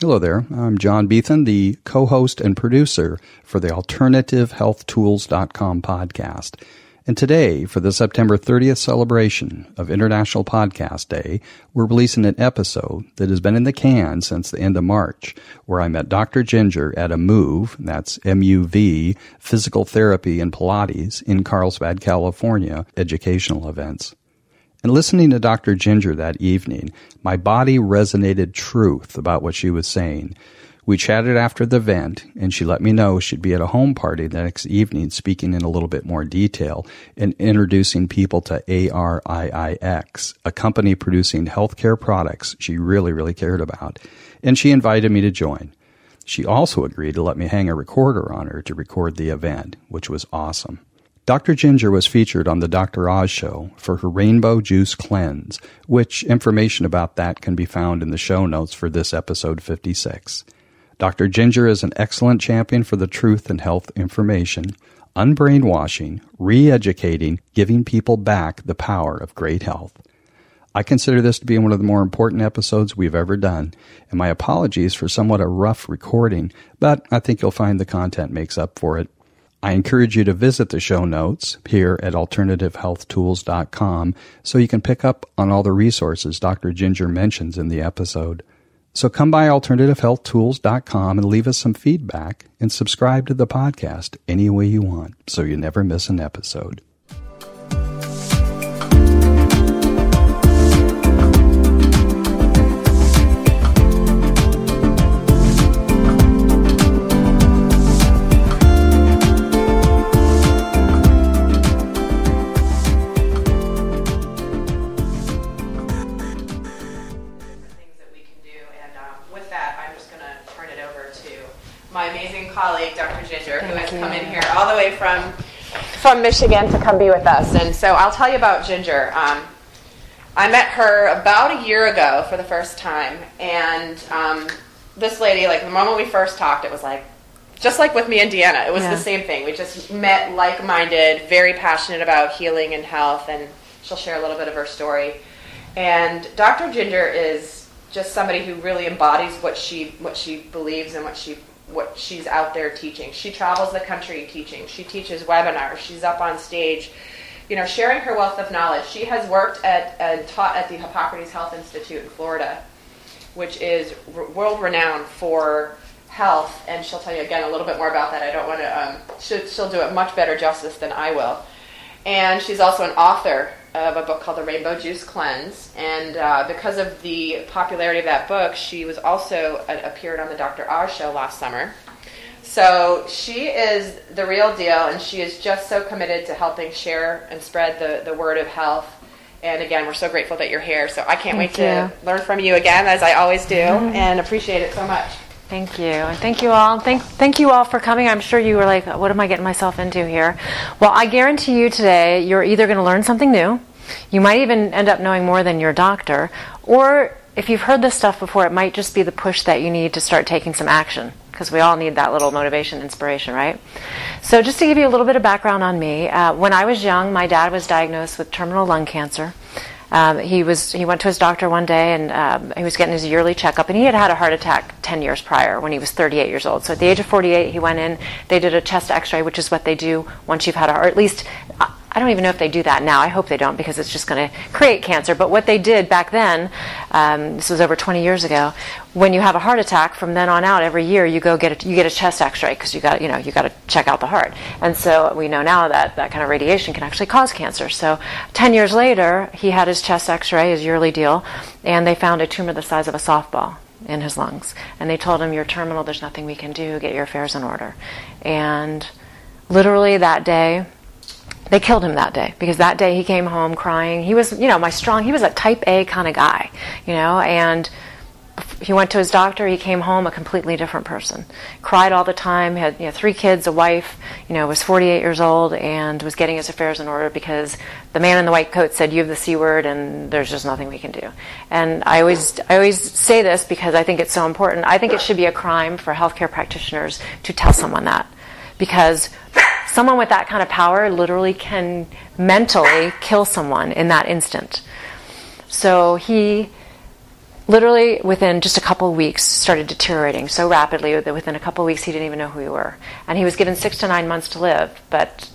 Hello there. I'm John Beethan, the co host and producer for the AlternativeHealthTools.com podcast. And today, for the September 30th celebration of International Podcast Day, we're releasing an episode that has been in the can since the end of March, where I met Dr. Ginger at a MOVE, that's M-U-V, physical therapy and Pilates in Carlsbad, California, educational events. And listening to Dr. Ginger that evening, my body resonated truth about what she was saying. We chatted after the event, and she let me know she'd be at a home party the next evening speaking in a little bit more detail and introducing people to ARIIX, a company producing healthcare products she really, really cared about. And she invited me to join. She also agreed to let me hang a recorder on her to record the event, which was awesome. Dr. Ginger was featured on the Dr. Oz show for her Rainbow Juice Cleanse, which information about that can be found in the show notes for this episode 56. Dr. Ginger is an excellent champion for the truth and health information, unbrainwashing, re educating, giving people back the power of great health. I consider this to be one of the more important episodes we've ever done, and my apologies for somewhat a rough recording, but I think you'll find the content makes up for it. I encourage you to visit the show notes here at alternativehealthtools.com so you can pick up on all the resources Dr. Ginger mentions in the episode. So come by alternativehealthtools.com and leave us some feedback and subscribe to the podcast any way you want so you never miss an episode. From from Michigan to come be with us. And so I'll tell you about Ginger. Um, I met her about a year ago for the first time, and um, this lady, like the moment we first talked, it was like just like with me and Deanna, it was yeah. the same thing. We just met like-minded, very passionate about healing and health, and she'll share a little bit of her story. And Dr. Ginger is just somebody who really embodies what she what she believes and what she what she's out there teaching. She travels the country teaching. She teaches webinars. She's up on stage, you know, sharing her wealth of knowledge. She has worked at and taught at the Hippocrates Health Institute in Florida, which is world renowned for health. And she'll tell you again a little bit more about that. I don't want to. Um, she'll, she'll do it much better justice than I will. And she's also an author of a book called The Rainbow Juice Cleanse. And uh, because of the popularity of that book, she was also uh, appeared on the Dr. Oz show last summer. So she is the real deal, and she is just so committed to helping share and spread the, the word of health. And again, we're so grateful that you're here. So I can't Thank wait you. to learn from you again, as I always do, mm-hmm. and appreciate it so much. Thank you. And thank you all. Thank, thank you all for coming. I'm sure you were like, what am I getting myself into here? Well, I guarantee you today, you're either going to learn something new, you might even end up knowing more than your doctor, or if you've heard this stuff before, it might just be the push that you need to start taking some action because we all need that little motivation, inspiration, right? So, just to give you a little bit of background on me, uh, when I was young, my dad was diagnosed with terminal lung cancer. Um, he was he went to his doctor one day and um, he was getting his yearly checkup and he had had a heart attack 10 years prior when he was 38 years old. So at the age of 48 he went in they did a chest x-ray which is what they do once you've had a heart at least I don't even know if they do that now. I hope they don't because it's just going to create cancer. But what they did back then, um, this was over 20 years ago, when you have a heart attack, from then on out, every year you go get a, you get a chest X-ray because you got you know you got to check out the heart. And so we know now that that kind of radiation can actually cause cancer. So 10 years later, he had his chest X-ray, his yearly deal, and they found a tumor the size of a softball in his lungs. And they told him, "You're terminal. There's nothing we can do. Get your affairs in order." And literally that day they killed him that day because that day he came home crying. He was, you know, my strong, he was a type A kind of guy, you know, and he went to his doctor, he came home a completely different person. Cried all the time, had you know, three kids, a wife, you know, was 48 years old and was getting his affairs in order because the man in the white coat said, you have the C word and there's just nothing we can do. And I always, I always say this because I think it's so important. I think it should be a crime for healthcare practitioners to tell someone that because someone with that kind of power literally can mentally kill someone in that instant. So he literally within just a couple weeks started deteriorating so rapidly that within a couple weeks he didn't even know who we were and he was given six to nine months to live but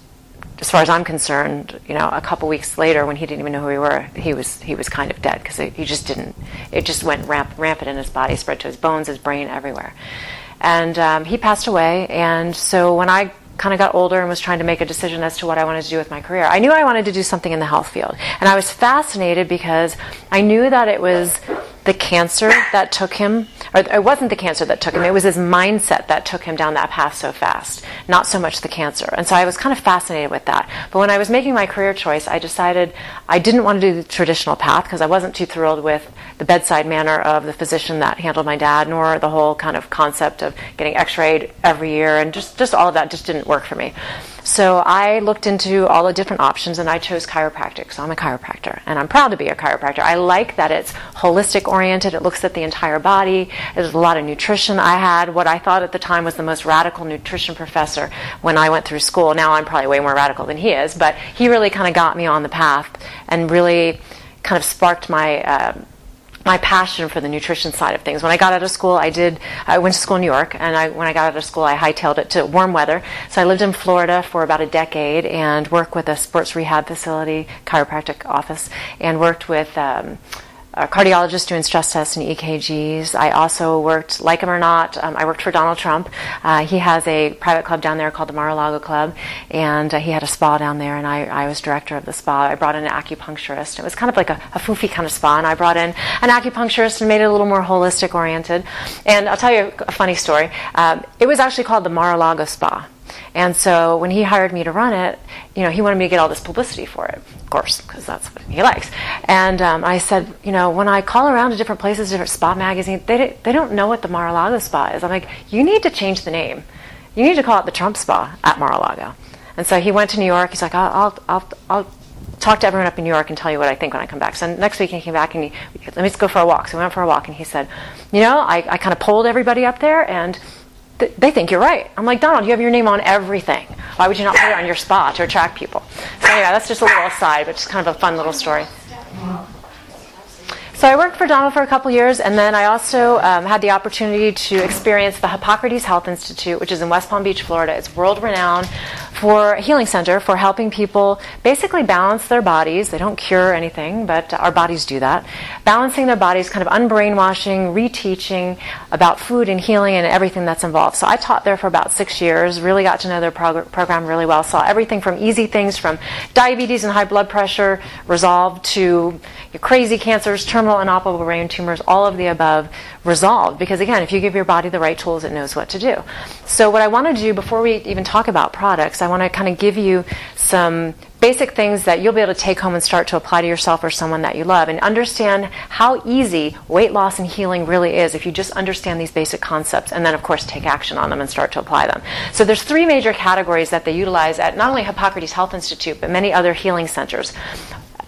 as far as i'm concerned you know a couple weeks later when he didn't even know who we were he was he was kind of dead because he just didn't it just went ramp, rampant in his body spread to his bones his brain everywhere and um, he passed away and so when i kind of got older and was trying to make a decision as to what I wanted to do with my career. I knew I wanted to do something in the health field. And I was fascinated because I knew that it was the cancer that took him, or it wasn't the cancer that took him, it was his mindset that took him down that path so fast, not so much the cancer. And so I was kind of fascinated with that. But when I was making my career choice, I decided I didn't want to do the traditional path because I wasn't too thrilled with the bedside manner of the physician that handled my dad, nor the whole kind of concept of getting x rayed every year, and just, just all of that just didn't work for me. So I looked into all the different options and I chose chiropractic. So I'm a chiropractor and I'm proud to be a chiropractor. I like that it's holistic oriented, it looks at the entire body. There's a lot of nutrition. I had what I thought at the time was the most radical nutrition professor when I went through school. Now I'm probably way more radical than he is, but he really kind of got me on the path and really kind of sparked my. Uh, my passion for the nutrition side of things. When I got out of school, I did. I went to school in New York, and I, when I got out of school, I hightailed it to warm weather. So I lived in Florida for about a decade and worked with a sports rehab facility, chiropractic office, and worked with. Um, a cardiologist doing stress tests and EKGs. I also worked, like him or not, um, I worked for Donald Trump. Uh, he has a private club down there called the Mar-a-Lago Club, and uh, he had a spa down there, and I, I, was director of the spa. I brought in an acupuncturist. It was kind of like a, a foofy kind of spa, and I brought in an acupuncturist and made it a little more holistic oriented. And I'll tell you a funny story. Um, it was actually called the Mar-a-Lago Spa. And so when he hired me to run it, you know, he wanted me to get all this publicity for it, of course, because that's what he likes. And um, I said, you know, when I call around to different places, different spa magazines, they, they don't know what the Mar-a-Lago Spa is. I'm like, you need to change the name. You need to call it the Trump Spa at Mar-a-Lago. And so he went to New York. He's like, I'll, I'll, I'll, I'll talk to everyone up in New York and tell you what I think when I come back. So next week he came back and he, let me just go for a walk. So we went for a walk and he said, you know, I, I kind of polled everybody up there and they think you're right. I'm like, Donald, you have your name on everything. Why would you not put it on your spa to attract people? So, anyway, that's just a little aside, but just kind of a fun little story. So I worked for Donald for a couple years, and then I also um, had the opportunity to experience the Hippocrates Health Institute, which is in West Palm Beach, Florida. It's world renowned for healing center for helping people basically balance their bodies. They don't cure anything, but our bodies do that. Balancing their bodies, kind of unbrainwashing, reteaching about food and healing and everything that's involved. So I taught there for about six years, really got to know their prog- program really well. Saw everything from easy things from diabetes and high blood pressure resolved to crazy cancers, terminal inoperable brain tumors, all of the above resolved. Because again, if you give your body the right tools, it knows what to do. So what I want to do before we even talk about products, I want to kind of give you some basic things that you'll be able to take home and start to apply to yourself or someone that you love and understand how easy weight loss and healing really is if you just understand these basic concepts and then of course take action on them and start to apply them. So there's three major categories that they utilize at not only Hippocrates Health Institute but many other healing centers.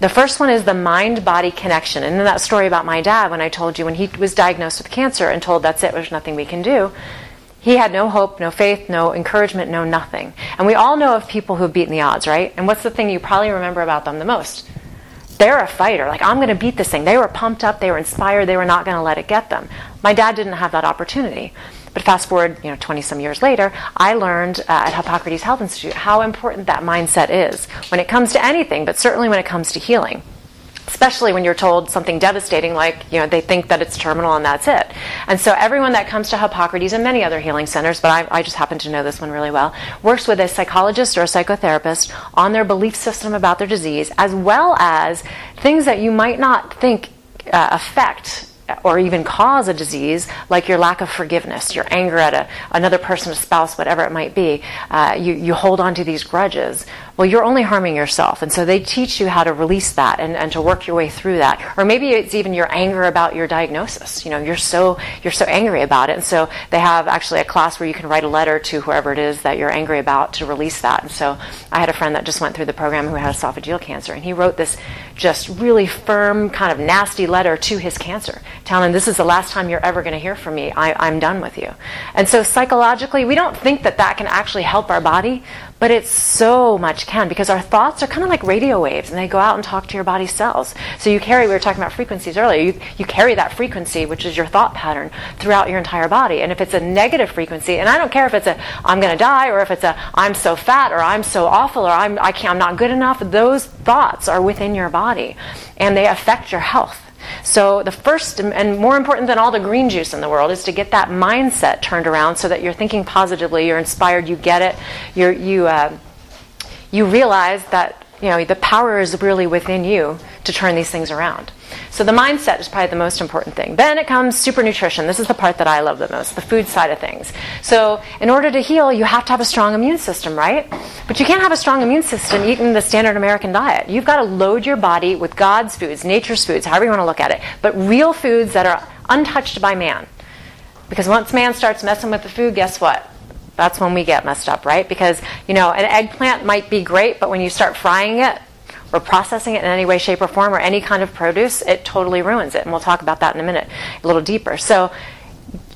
The first one is the mind body connection. And in that story about my dad, when I told you when he was diagnosed with cancer and told that's it, there's nothing we can do, he had no hope, no faith, no encouragement, no nothing. And we all know of people who've beaten the odds, right? And what's the thing you probably remember about them the most? They're a fighter. Like, I'm going to beat this thing. They were pumped up, they were inspired, they were not going to let it get them. My dad didn't have that opportunity. But fast forward, you know, 20 some years later, I learned uh, at Hippocrates Health Institute how important that mindset is when it comes to anything, but certainly when it comes to healing especially when you're told something devastating like you know they think that it's terminal and that's it and so everyone that comes to hippocrates and many other healing centers but I, I, just happen to know this one really well works with a psychologist or a psychotherapist on their belief system about their disease as well as things that you might not think uh, affect or even cause a disease, like your lack of forgiveness, your anger at a, another person, a spouse, whatever it might be, uh, you, you hold on to these grudges. Well, you're only harming yourself. And so they teach you how to release that and, and to work your way through that. Or maybe it's even your anger about your diagnosis. You know, you're so, you're so angry about it. And so they have actually a class where you can write a letter to whoever it is that you're angry about to release that. And so I had a friend that just went through the program who had esophageal cancer, and he wrote this just really firm, kind of nasty letter to his cancer telling him, This is the last time you're ever going to hear from me. I, I'm done with you. And so psychologically, we don't think that that can actually help our body, but it so much can because our thoughts are kind of like radio waves and they go out and talk to your body cells. So you carry, we were talking about frequencies earlier, you, you carry that frequency, which is your thought pattern, throughout your entire body. And if it's a negative frequency, and I don't care if it's a I'm going to die or if it's a I'm so fat or I'm so awful or I'm, I I'm not good enough, those thoughts are within your body and they affect your health. So, the first and more important than all the green juice in the world is to get that mindset turned around so that you're thinking positively, you're inspired, you get it, you're, you, uh, you realize that you know, the power is really within you to turn these things around. So the mindset is probably the most important thing. Then it comes super nutrition. This is the part that I love the most, the food side of things. So in order to heal, you have to have a strong immune system, right? But you can't have a strong immune system eating the standard American diet. You've got to load your body with God's foods, nature's foods, however you want to look at it, but real foods that are untouched by man. Because once man starts messing with the food, guess what? That's when we get messed up, right? Because, you know, an eggplant might be great, but when you start frying it or processing it in any way, shape, or form, or any kind of produce, it totally ruins it. And we'll talk about that in a minute, a little deeper. So,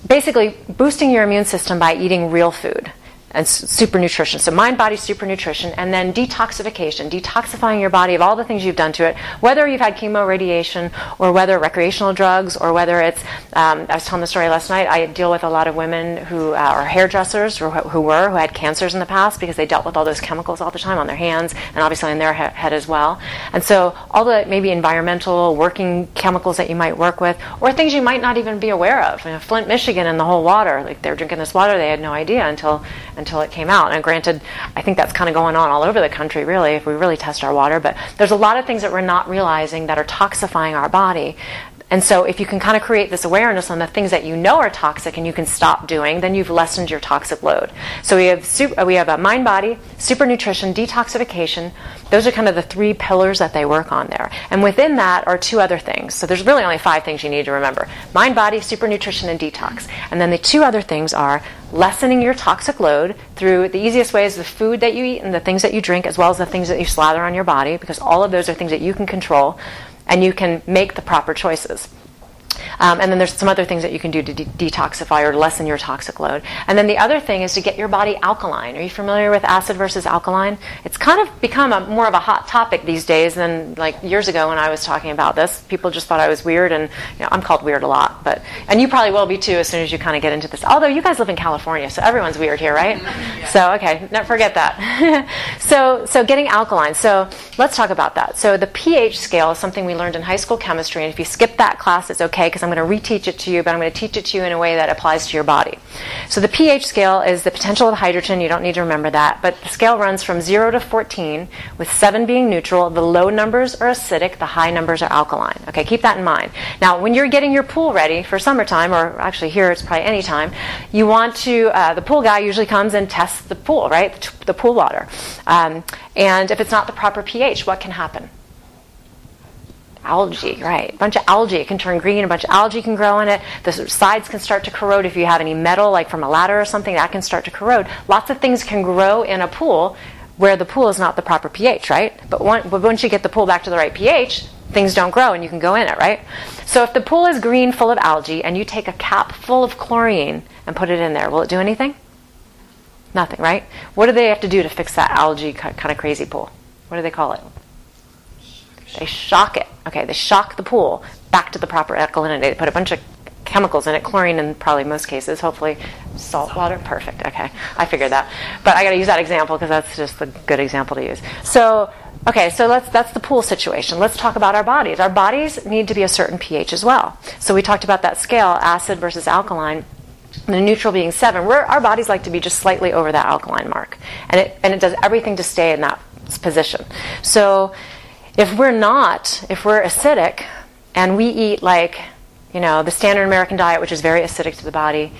basically, boosting your immune system by eating real food and super nutrition. So mind, body, super nutrition, and then detoxification, detoxifying your body of all the things you've done to it, whether you've had chemo, radiation, or whether recreational drugs, or whether it's. Um, I was telling the story last night. I deal with a lot of women who uh, are hairdressers, or who were who had cancers in the past because they dealt with all those chemicals all the time on their hands and obviously in their he- head as well. And so all the maybe environmental working chemicals that you might work with, or things you might not even be aware of. You know, Flint, Michigan, and the whole water. Like they're drinking this water, they had no idea until until it came out. And granted, I think that's kind of going on all over the country, really, if we really test our water. But there's a lot of things that we're not realizing that are toxifying our body. And so, if you can kind of create this awareness on the things that you know are toxic and you can stop doing, then you've lessened your toxic load. So we have super, we have a mind body, super nutrition, detoxification. Those are kind of the three pillars that they work on there. And within that are two other things. So there's really only five things you need to remember: mind, body, super nutrition, and detox. And then the two other things are lessening your toxic load through the easiest way is the food that you eat and the things that you drink, as well as the things that you slather on your body, because all of those are things that you can control and you can make the proper choices. Um, and then there's some other things that you can do to de- detoxify or lessen your toxic load. And then the other thing is to get your body alkaline. Are you familiar with acid versus alkaline? It's kind of become a, more of a hot topic these days than like years ago when I was talking about this. People just thought I was weird, and you know, I'm called weird a lot. But and you probably will be too as soon as you kind of get into this. Although you guys live in California, so everyone's weird here, right? Yeah. So okay, never forget that. so so getting alkaline. So let's talk about that. So the pH scale is something we learned in high school chemistry, and if you skip that class, it's okay because I'm going to reteach it to you, but I'm going to teach it to you in a way that applies to your body. So the pH scale is the potential of hydrogen. You don't need to remember that, but the scale runs from 0 to 14, with 7 being neutral. The low numbers are acidic, the high numbers are alkaline. Okay, keep that in mind. Now, when you're getting your pool ready for summertime, or actually here it's probably any time, you want to, uh, the pool guy usually comes and tests the pool, right? The pool water. Um, and if it's not the proper pH, what can happen? Algae, right? A bunch of algae. It can turn green. A bunch of algae can grow in it. The sides can start to corrode. If you have any metal, like from a ladder or something, that can start to corrode. Lots of things can grow in a pool where the pool is not the proper pH, right? But, one, but once you get the pool back to the right pH, things don't grow and you can go in it, right? So if the pool is green, full of algae, and you take a cap full of chlorine and put it in there, will it do anything? Nothing, right? What do they have to do to fix that algae kind of crazy pool? What do they call it? They shock it. Okay, they shock the pool back to the proper alkalinity. They put a bunch of chemicals in it, chlorine in probably most cases, hopefully salt water. Perfect. Okay, I figured that. But I got to use that example because that's just a good example to use. So, okay, so let's that's the pool situation. Let's talk about our bodies. Our bodies need to be a certain pH as well. So we talked about that scale, acid versus alkaline. The neutral being seven, We're, our bodies like to be just slightly over that alkaline mark, and it and it does everything to stay in that position. So if we're not, if we're acidic and we eat like, you know, the standard American diet, which is very acidic to the body,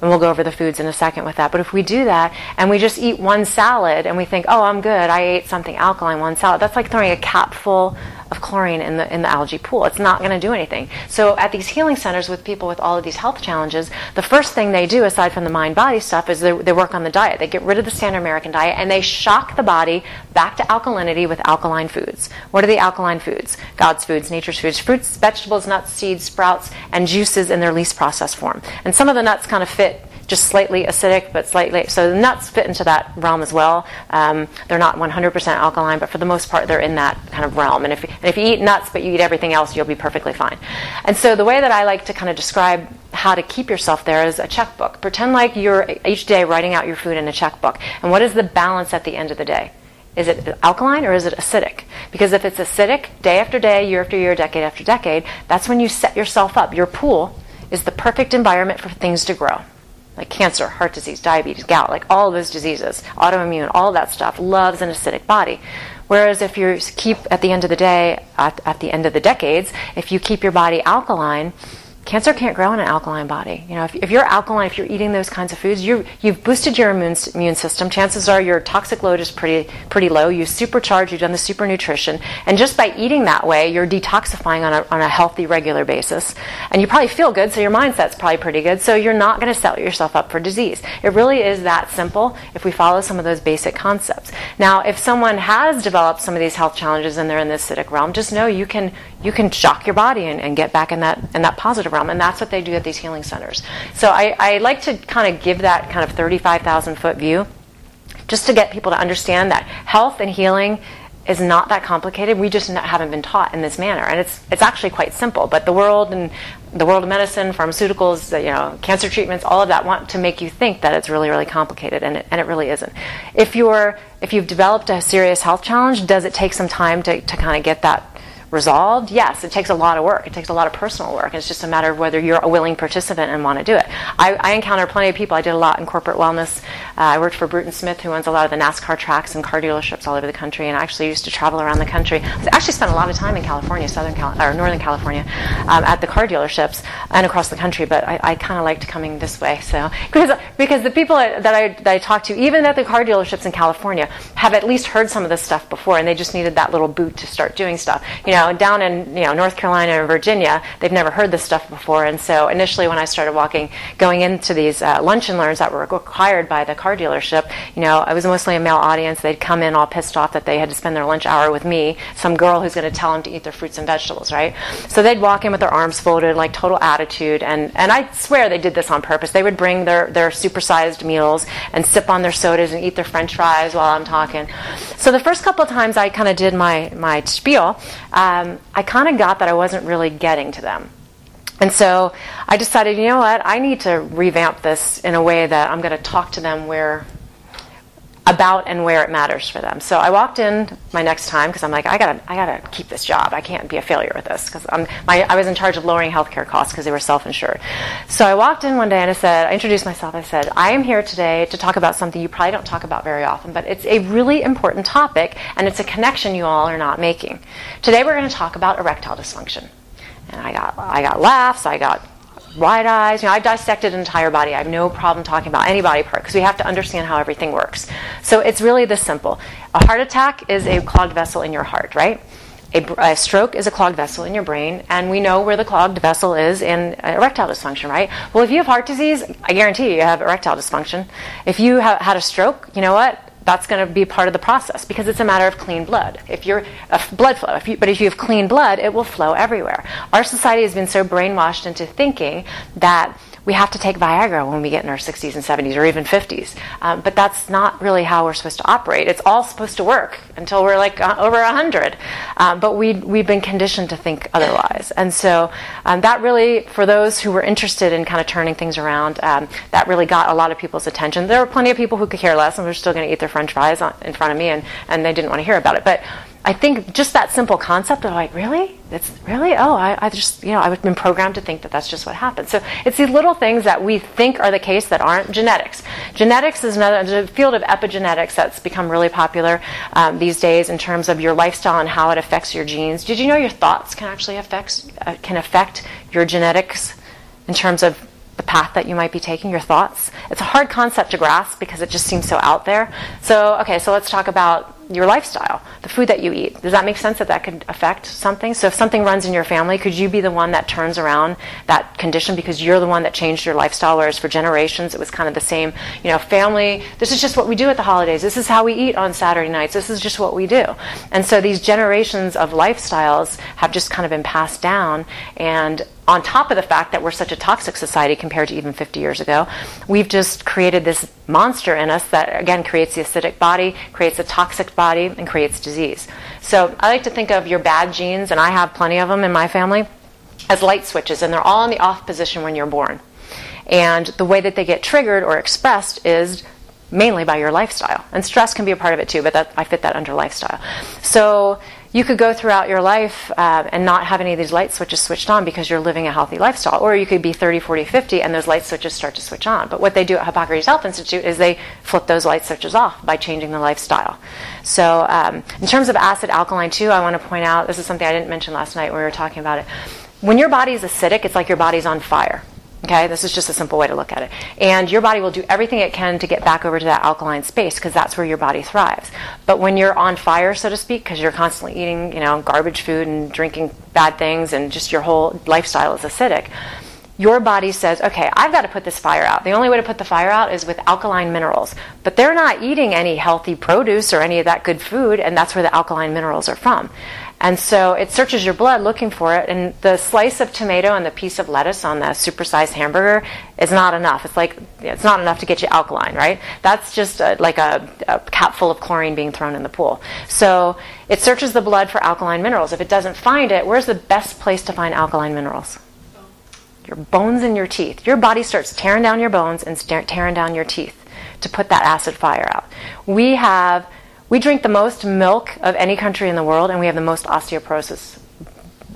and we'll go over the foods in a second with that. But if we do that and we just eat one salad and we think, oh, I'm good, I ate something alkaline, one salad, that's like throwing a cap full of chlorine in the in the algae pool. It's not going to do anything. So at these healing centers with people with all of these health challenges, the first thing they do, aside from the mind body stuff, is they, they work on the diet. They get rid of the standard American diet and they shock the body back to alkalinity with alkaline foods. What are the alkaline foods? God's foods, nature's foods, fruits, vegetables, nuts, seeds, sprouts, and juices in their least processed form. And some of the nuts kind of fit just slightly acidic, but slightly. So the nuts fit into that realm as well. Um, they're not 100% alkaline, but for the most part, they're in that kind of realm. And if, and if you eat nuts, but you eat everything else, you'll be perfectly fine. And so the way that I like to kind of describe how to keep yourself there is a checkbook. Pretend like you're each day writing out your food in a checkbook. And what is the balance at the end of the day? Is it alkaline or is it acidic? Because if it's acidic, day after day, year after year, decade after decade, that's when you set yourself up. Your pool is the perfect environment for things to grow. Like cancer, heart disease, diabetes, gout, like all those diseases, autoimmune, all that stuff loves an acidic body. Whereas if you keep at the end of the day, at, at the end of the decades, if you keep your body alkaline, cancer can't grow in an alkaline body. You know, if, if, you're alkaline, if you're eating those kinds of foods, you have boosted your immune, immune system. Chances are your toxic load is pretty pretty low. You supercharge. You've done the super nutrition, and just by eating that way, you're detoxifying on a, on a healthy, regular basis. And you probably feel good, so your mindset's probably pretty good. So you're not going to set yourself up for disease. It really is that simple if we follow some of those basic concepts. Now, if someone has developed some of these health challenges and they're in the acidic realm, just know you can you can shock your body and, and get back in that in that positive realm, and that's what they do at these healing centers. So I, I like to kind of give that kind of 35,000 foot view, just to get people to understand that health and healing is not that complicated. We just haven't been taught in this manner, and it's it's actually quite simple. But the world and the world of medicine, pharmaceuticals, you know, cancer treatments, all of that want to make you think that it's really really complicated, and it, and it really isn't. If you're if you've developed a serious health challenge, does it take some time to, to kind of get that resolved? Yes, it takes a lot of work. It takes a lot of personal work. It's just a matter of whether you're a willing participant and want to do it. I, I encounter plenty of people. I did a lot in corporate wellness. Uh, I worked for Bruton Smith, who owns a lot of the NASCAR tracks and car dealerships all over the country, and I actually used to travel around the country. I actually spent a lot of time in California, Southern Cal- or Northern California, um, at the car dealerships and across the country. But I, I kind of liked coming this way, so because because the people that I that I talk to, even at the car dealerships in California, have at least heard some of this stuff before, and they just needed that little boot to start doing stuff. You know know, down in you know North Carolina and Virginia, they've never heard this stuff before. And so initially, when I started walking, going into these uh, lunch and learns that were required by the car dealership, you know, I was mostly a male audience. They'd come in all pissed off that they had to spend their lunch hour with me, some girl who's going to tell them to eat their fruits and vegetables, right? So they'd walk in with their arms folded, like total attitude, and and I swear they did this on purpose. They would bring their their supersized meals and sip on their sodas and eat their French fries while I'm talking. So the first couple of times I kind of did my my spiel, um, I kind of got that I wasn't really getting to them. And so I decided, you know what, I need to revamp this in a way that I'm going to talk to them where about and where it matters for them. So I walked in my next time because I'm like, I gotta, I gotta keep this job. I can't be a failure with this because I was in charge of lowering healthcare costs because they were self-insured. So I walked in one day and I said, I introduced myself. I said, I am here today to talk about something you probably don't talk about very often, but it's a really important topic and it's a connection you all are not making. Today we're going to talk about erectile dysfunction. And I got, I got laughs. I got wide eyes. You know, I've dissected an entire body. I have no problem talking about any body part because we have to understand how everything works. So it's really this simple. A heart attack is a clogged vessel in your heart, right? A, a, stroke is a clogged vessel in your brain, and we know where the clogged vessel is in erectile dysfunction, right? Well, if you have heart disease, I guarantee you, you have erectile dysfunction. If you have had a stroke, you know what? That's going to be part of the process because it's a matter of clean blood. If you're uh, blood flow, if you, but if you have clean blood, it will flow everywhere. Our society has been so brainwashed into thinking that we have to take Viagra when we get in our 60s and 70s or even 50s. Um, but that's not really how we're supposed to operate. It's all supposed to work until we're like uh, over 100. Um, but we, we've been conditioned to think otherwise. And so um, that really, for those who were interested in kind of turning things around, um, that really got a lot of people's attention. There were plenty of people who could care less and were still going to eat their french fries in front of me and, and they didn't want to hear about it. But I think just that simple concept of like, really? It's really? Oh, I, I, just, you know, I've been programmed to think that that's just what happens. So it's these little things that we think are the case that aren't genetics. Genetics is another field of epigenetics that's become really popular um, these days in terms of your lifestyle and how it affects your genes. Did you know your thoughts can actually affect, uh, can affect your genetics in terms of the path that you might be taking, your thoughts. It's a hard concept to grasp because it just seems so out there. So, okay, so let's talk about your lifestyle, the food that you eat. Does that make sense that that could affect something? So if something runs in your family, could you be the one that turns around that condition because you're the one that changed your lifestyle, whereas for generations it was kind of the same, you know, family, this is just what we do at the holidays. This is how we eat on Saturday nights. This is just what we do. And so these generations of lifestyles have just kind of been passed down and on top of the fact that we're such a toxic society compared to even 50 years ago, we've just created this monster in us that, again, creates the acidic body, creates a toxic body, and creates disease. So I like to think of your bad genes, and I have plenty of them in my family, as light switches, and they're all in the off position when you're born. And the way that they get triggered or expressed is mainly by your lifestyle. And stress can be a part of it too, but that, I fit that under lifestyle. So you could go throughout your life uh, and not have any of these light switches switched on because you're living a healthy lifestyle. Or you could be 30, 40, 50 and those light switches start to switch on. But what they do at Hippocrates Health Institute is they flip those light switches off by changing the lifestyle. So, um, in terms of acid alkaline, too, I want to point out this is something I didn't mention last night when we were talking about it. When your body is acidic, it's like your body's on fire. Okay, this is just a simple way to look at it. And your body will do everything it can to get back over to that alkaline space because that's where your body thrives. But when you're on fire, so to speak, because you're constantly eating, you know, garbage food and drinking bad things and just your whole lifestyle is acidic, your body says, okay, I've got to put this fire out. The only way to put the fire out is with alkaline minerals. But they're not eating any healthy produce or any of that good food, and that's where the alkaline minerals are from. And so it searches your blood looking for it, and the slice of tomato and the piece of lettuce on the supersized hamburger is not enough. It's like it's not enough to get you alkaline, right? That's just a, like a, a cap full of chlorine being thrown in the pool. So it searches the blood for alkaline minerals. If it doesn't find it, where's the best place to find alkaline minerals? Your bones and your teeth. Your body starts tearing down your bones and tearing down your teeth to put that acid fire out. We have we drink the most milk of any country in the world, and we have the most osteoporosis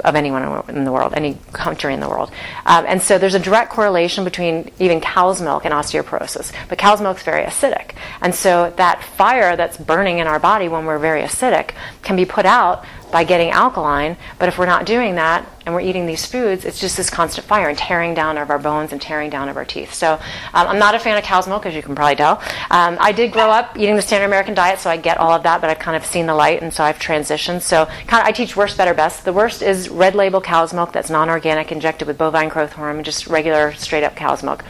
of anyone in the world, any country in the world. Um, and so there's a direct correlation between even cow's milk and osteoporosis. But cow's milk is very acidic. And so that fire that's burning in our body when we're very acidic can be put out by getting alkaline. But if we're not doing that and we're eating these foods, it's just this constant fire and tearing down of our bones and tearing down of our teeth. So um, I'm not a fan of cow's milk, as you can probably tell. Um, I did grow up eating the standard American diet, so I get all of that, but I've kind of seen the light, and so I've transitioned. So kind of, I teach worst, better, best. The worst is red label cow's milk that's non-organic, injected with bovine growth hormone, just regular straight up cow's milk.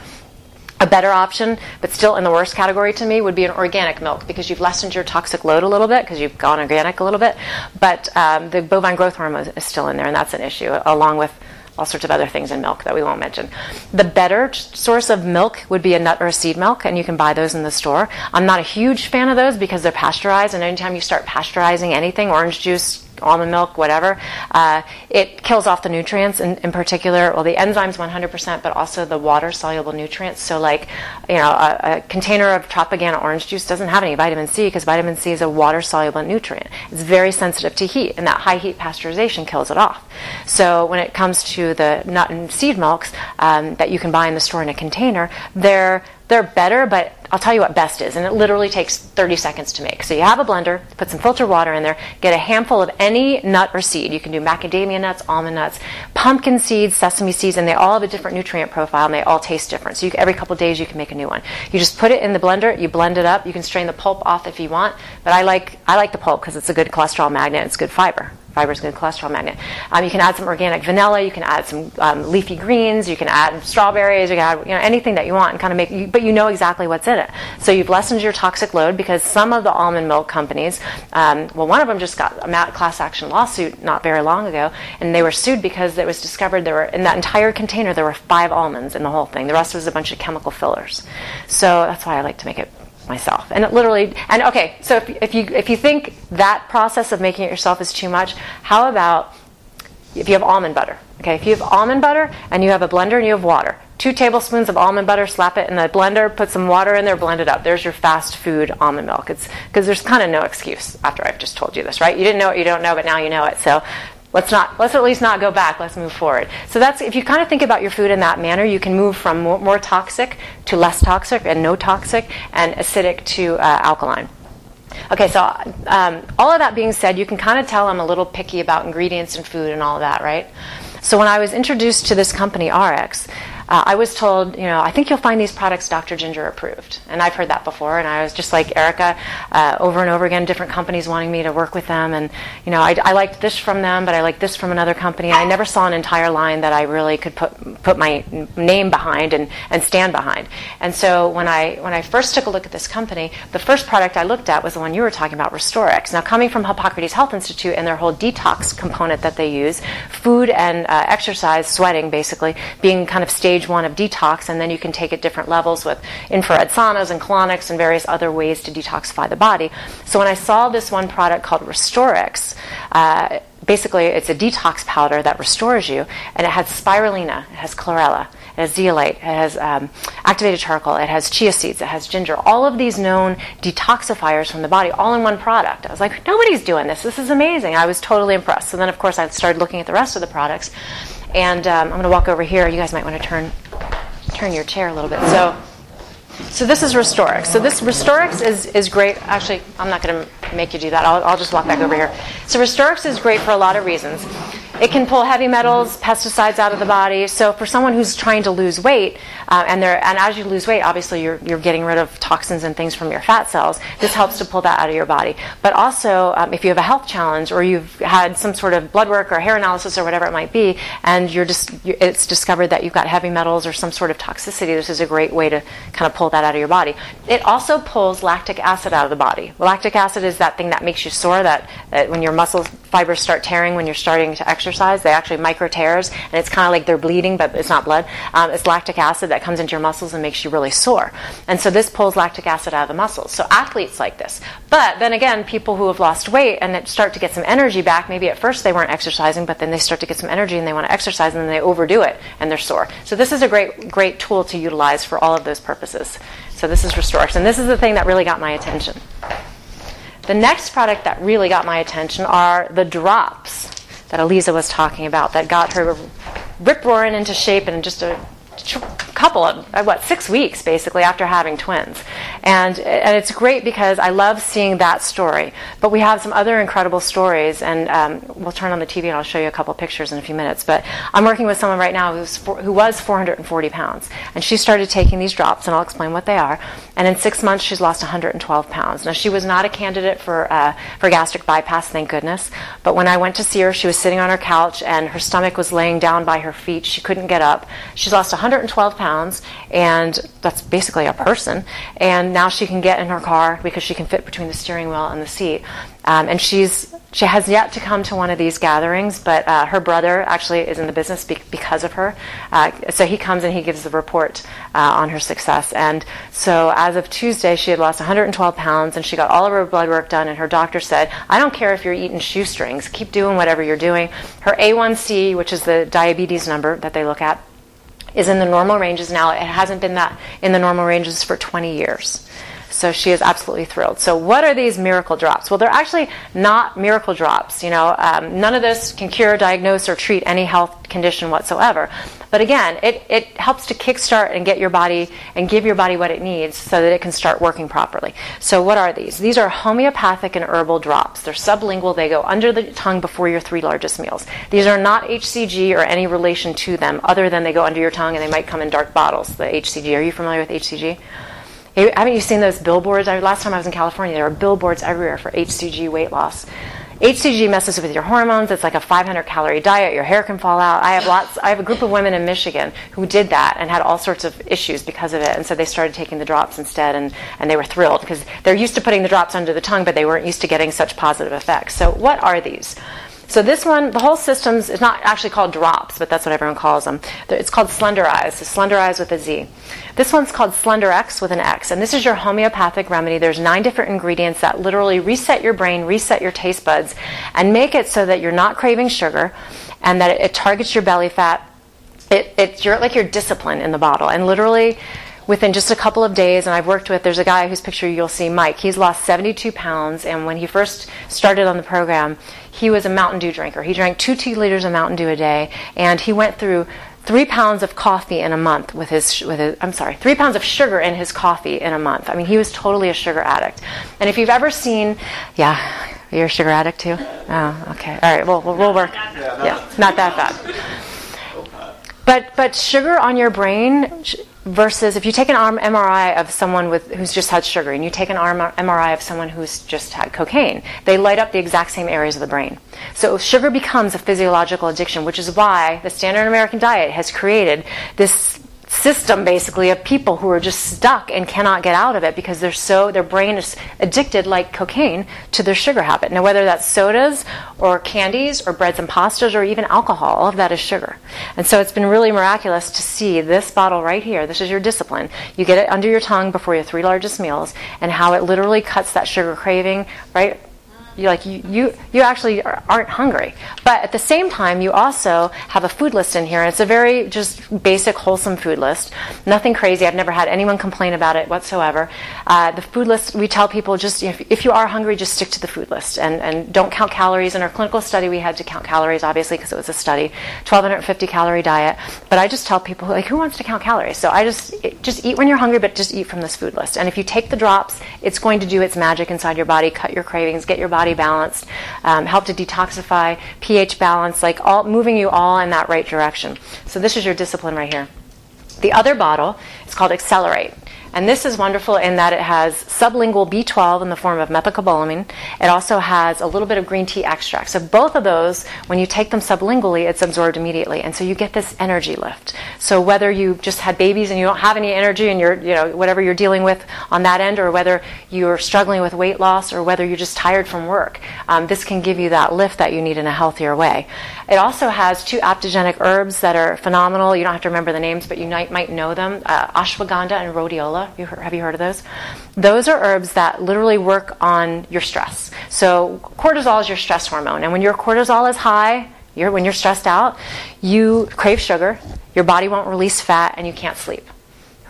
A better option, but still in the worst category to me, would be an organic milk because you've lessened your toxic load a little bit because you've gone organic a little bit. But um, the bovine growth hormone is still in there, and that's an issue, along with all sorts of other things in milk that we won't mention. The better source of milk would be a nut or a seed milk, and you can buy those in the store. I'm not a huge fan of those because they're pasteurized, and anytime you start pasteurizing anything, orange juice, almond milk, whatever, uh, it kills off the nutrients. In, in, particular, well, the enzymes 100%, but also the water soluble nutrients. So, like, you know, a, a, container of Tropicana orange juice doesn't have any vitamin C because vitamin C is a water soluble nutrient. It's very sensitive to heat, and that high heat pasteurization kills it off. So, when it comes to the nut and seed milks um, that you can buy in the store in a container, they're they're better, but I'll tell you what best is, and it literally takes 30 seconds to make. So you have a blender, put some filtered water in there, get a handful of any nut or seed. You can do macadamia nuts, almond nuts, pumpkin seeds, sesame seeds, and they all have a different nutrient profile, and they all taste different. So you, every couple days you can make a new one. You just put it in the blender, you blend it up. You can strain the pulp off if you want, but I like I like the pulp because it's a good cholesterol magnet. It's good fiber. Fiber is a good cholesterol magnet. Um, you can add some organic vanilla. You can add some um, leafy greens. You can add strawberries. You can add you know, anything that you want and kind of make. But you know exactly what's in it. So you've lessened your toxic load because some of the almond milk companies. Um, well, one of them just got a class action lawsuit not very long ago, and they were sued because it was discovered there were in that entire container there were five almonds in the whole thing. The rest was a bunch of chemical fillers. So that's why I like to make it myself. And it literally, and okay, so if, if you if you think that process of making it yourself is too much, how about if you have almond butter? Okay, if you have almond butter and you have a blender and you have water, two tablespoons of almond butter, slap it in the blender, put some water in there, blend it up. There's your fast food almond milk. It's because there's kind of no excuse after I've just told you this, right? You didn't know it you don't know, but now you know it. So let's not let's at least not go back. Let's move forward. So that's if you kind of think about your food in that manner you can move from more, more toxic to less toxic and no toxic and acidic to uh, alkaline. Okay so um, all of that being said you can kind of tell i'm a little picky about ingredients and food and all of that right? So when i was introduced to this company ARIIX uh, I was told, you know, I think you'll find these products Dr. Ginger approved. And I've heard that before. And I was just like Erica, uh, over and over again, different companies wanting me to work with them. And, you know, I, I liked this from them, but I liked this from another company. I never saw an entire line that I really could put, put my name behind and, and stand behind. And so when I, when I first took a look at this company, the first product I looked at was the one you were talking about, Restorix. Now, coming from Hippocrates Health Institute and their whole detox component that they use, food and uh, exercise, sweating basically, being kind of stage one of detox, and then you can take it different levels with infrared saunas and colonics and various other ways to detoxify the body. So when I saw this one product called Restorix, uh, basically it's a detox powder that restores you, and it has spirulina, it has chlorella, it has zeolite, it has um, activated charcoal, it has chia seeds, it has ginger, all of these known detoxifiers from the body, all in one product. I was like, nobody's doing this. This is amazing. I was totally impressed. So then, of course, I started looking at the rest of the products, and um, I'm going to walk over here. You guys might want to turn turn your chair a little bit. So. So this is Restorix. So this Restorix is, is great. Actually, I'm not going to make you do that. I'll, I'll just walk back over here. So Restorix is great for a lot of reasons. It can pull heavy metals, pesticides out of the body. So for someone who's trying to lose weight, uh, and and as you lose weight, obviously you're you're getting rid of toxins and things from your fat cells. This helps to pull that out of your body. But also, um, if you have a health challenge or you've had some sort of blood work or hair analysis or whatever it might be, and you're just it's discovered that you've got heavy metals or some sort of toxicity, this is a great way to kind of pull that out of your body. It also pulls lactic acid out of the body. Lactic acid is that thing that makes you sore. That, that when your muscle fibers start tearing when you're starting to exercise exercise. They actually micro tears, and it's kind of like they're bleeding, but it's not blood. Um, it's lactic acid that comes into your muscles and makes you really sore. And so this pulls lactic acid out of the muscles. So athletes like this. But then again, people who have lost weight and start to get some energy back, maybe at first they weren't exercising, but then they start to get some energy and they want to exercise, and then they overdo it and they're sore. So this is a great, great tool to utilize for all of those purposes. So this is Restorix, and this is the thing that really got my attention. The next product that really got my attention are the drops that Eliza was talking about that got her rip roaring into shape in just a couple of uh, what six weeks basically after having twins. And and it's great because I love seeing that story. But we have some other incredible stories and um, we'll turn on the TV and I'll show you a couple pictures in a few minutes. But I'm working with someone right now who's for, who was 440 pounds. And she started taking these drops and I'll explain what they are. And in six months she's lost 112 pounds. Now she was not a candidate for uh, for gastric bypass thank goodness. But when I went to see her she was sitting on her couch and her stomach was laying down by her feet. She couldn't get up. She's lost 112 pounds and that's basically a person. And now she can get in her car because she can fit between the steering wheel and the seat. Um, and she's she has yet to come to one of these gatherings, but uh, her brother actually is in the business be- because of her. Uh, so he comes and he gives the report uh, on her success. And so as of Tuesday, she had lost 112 pounds and she got all of her blood work done. And her doctor said, I don't care if you're eating shoestrings, keep doing whatever you're doing. Her A1C, which is the diabetes number that they look at, is in the normal ranges now. It hasn't been that in the normal ranges for 20 years. So she is absolutely thrilled. So what are these miracle drops? Well, they're actually not miracle drops. You know, um, none of this can cure, diagnose, or treat any health condition whatsoever. But again, it, it helps to kickstart and get your body and give your body what it needs so that it can start working properly. So what are these? These are homeopathic and herbal drops. They're sublingual. They go under the tongue before your three largest meals. These are not HCG or any relation to them other than they go under your tongue and they might come in dark bottles, the HCG. Are you familiar with HCG? Haven't you seen those billboards? Last time I was in California, there were billboards everywhere for HCG weight loss. HCG messes with your hormones. It's like a 500 calorie diet. Your hair can fall out. I have lots. I have a group of women in Michigan who did that and had all sorts of issues because of it. And so they started taking the drops instead, and, and they were thrilled because they're used to putting the drops under the tongue, but they weren't used to getting such positive effects. So what are these? So this one, the whole system's is not actually called drops, but that's what everyone calls them. It's called Slenderiiz. So Eyes with a Z. This one's called Slender-X with an X, and this is your homeopathic remedy. There's nine different ingredients that literally reset your brain, reset your taste buds, and make it so that you're not craving sugar, and that it, it targets your belly fat. It, it's your, like your discipline in the bottle, and literally within just a couple of days, and I've worked with, there's a guy whose picture you'll see, Mike. He's lost 72 pounds, and when he first started on the program, he was a Mountain Dew drinker. He drank two two liters of Mountain Dew a day, and he went through three pounds of coffee in a month with his with his I'm sorry, three pounds of sugar in his coffee in a month. I mean, he was totally a sugar addict. And if you've ever seen, yeah, you're a sugar addict too. Oh, okay. All right. Well, we'll, we'll work. Yeah, not that bad. But but sugar on your brain versus if you take an MRI of someone with who's just had sugar and you take an MRI of someone who's just had cocaine, they light up the exact same areas of the brain. So sugar becomes a physiological addiction, which is why the standard American diet has created this system basically of people who are just stuck and cannot get out of it because they're so their brain is addicted like cocaine to their sugar habit. Now whether that's sodas or candies or breads and pastas or even alcohol, all of that is sugar. And so it's been really miraculous to see this bottle right here. This is your discipline. You get it under your tongue before your three largest meals and how it literally cuts that sugar craving right you like you, you you actually aren't hungry. But at the same time you also have a food list in here. And it's a very just basic wholesome food list. Nothing crazy. I've never had anyone complain about it whatsoever. Uh, the food list we tell people just if, if you are hungry just stick to the food list. And, and don't count calories. In our clinical study we had to count calories obviously because it was a study. 1250 calorie diet. But i just tell people like who wants to count calories? So i just just eat when you're hungry but just eat from this food list. And if you take the drops it's going to do its magic inside your body. Cut your cravings. Get your body body balanced, um, help to detoxify, pH balance, like all moving you all in that right direction. So this is your discipline right here. The other bottle is called Accelerate. And this is wonderful in that it has sublingual B12 in the form of methylcobalamin. It also has a little bit of green tea extract. So both of those, when you take them sublingually, it's absorbed immediately. And so you get this energy lift. So whether you just had babies and you don't have any energy and you're, you know, whatever you're dealing with on that end, or whether you're struggling with weight loss, or whether you're just tired from work, um, this can give you that lift that you need in a healthier way. It also has two adaptogenic herbs that are phenomenal. You don't have to remember the names, but you might, know them uh, ashwagandha and rhodiola. You heard, have you heard of those? Those are herbs that literally work on your stress. So cortisol is your stress hormone, and when your cortisol is high, you're, when you're stressed out, you crave sugar, your body won't release fat, and you can't sleep.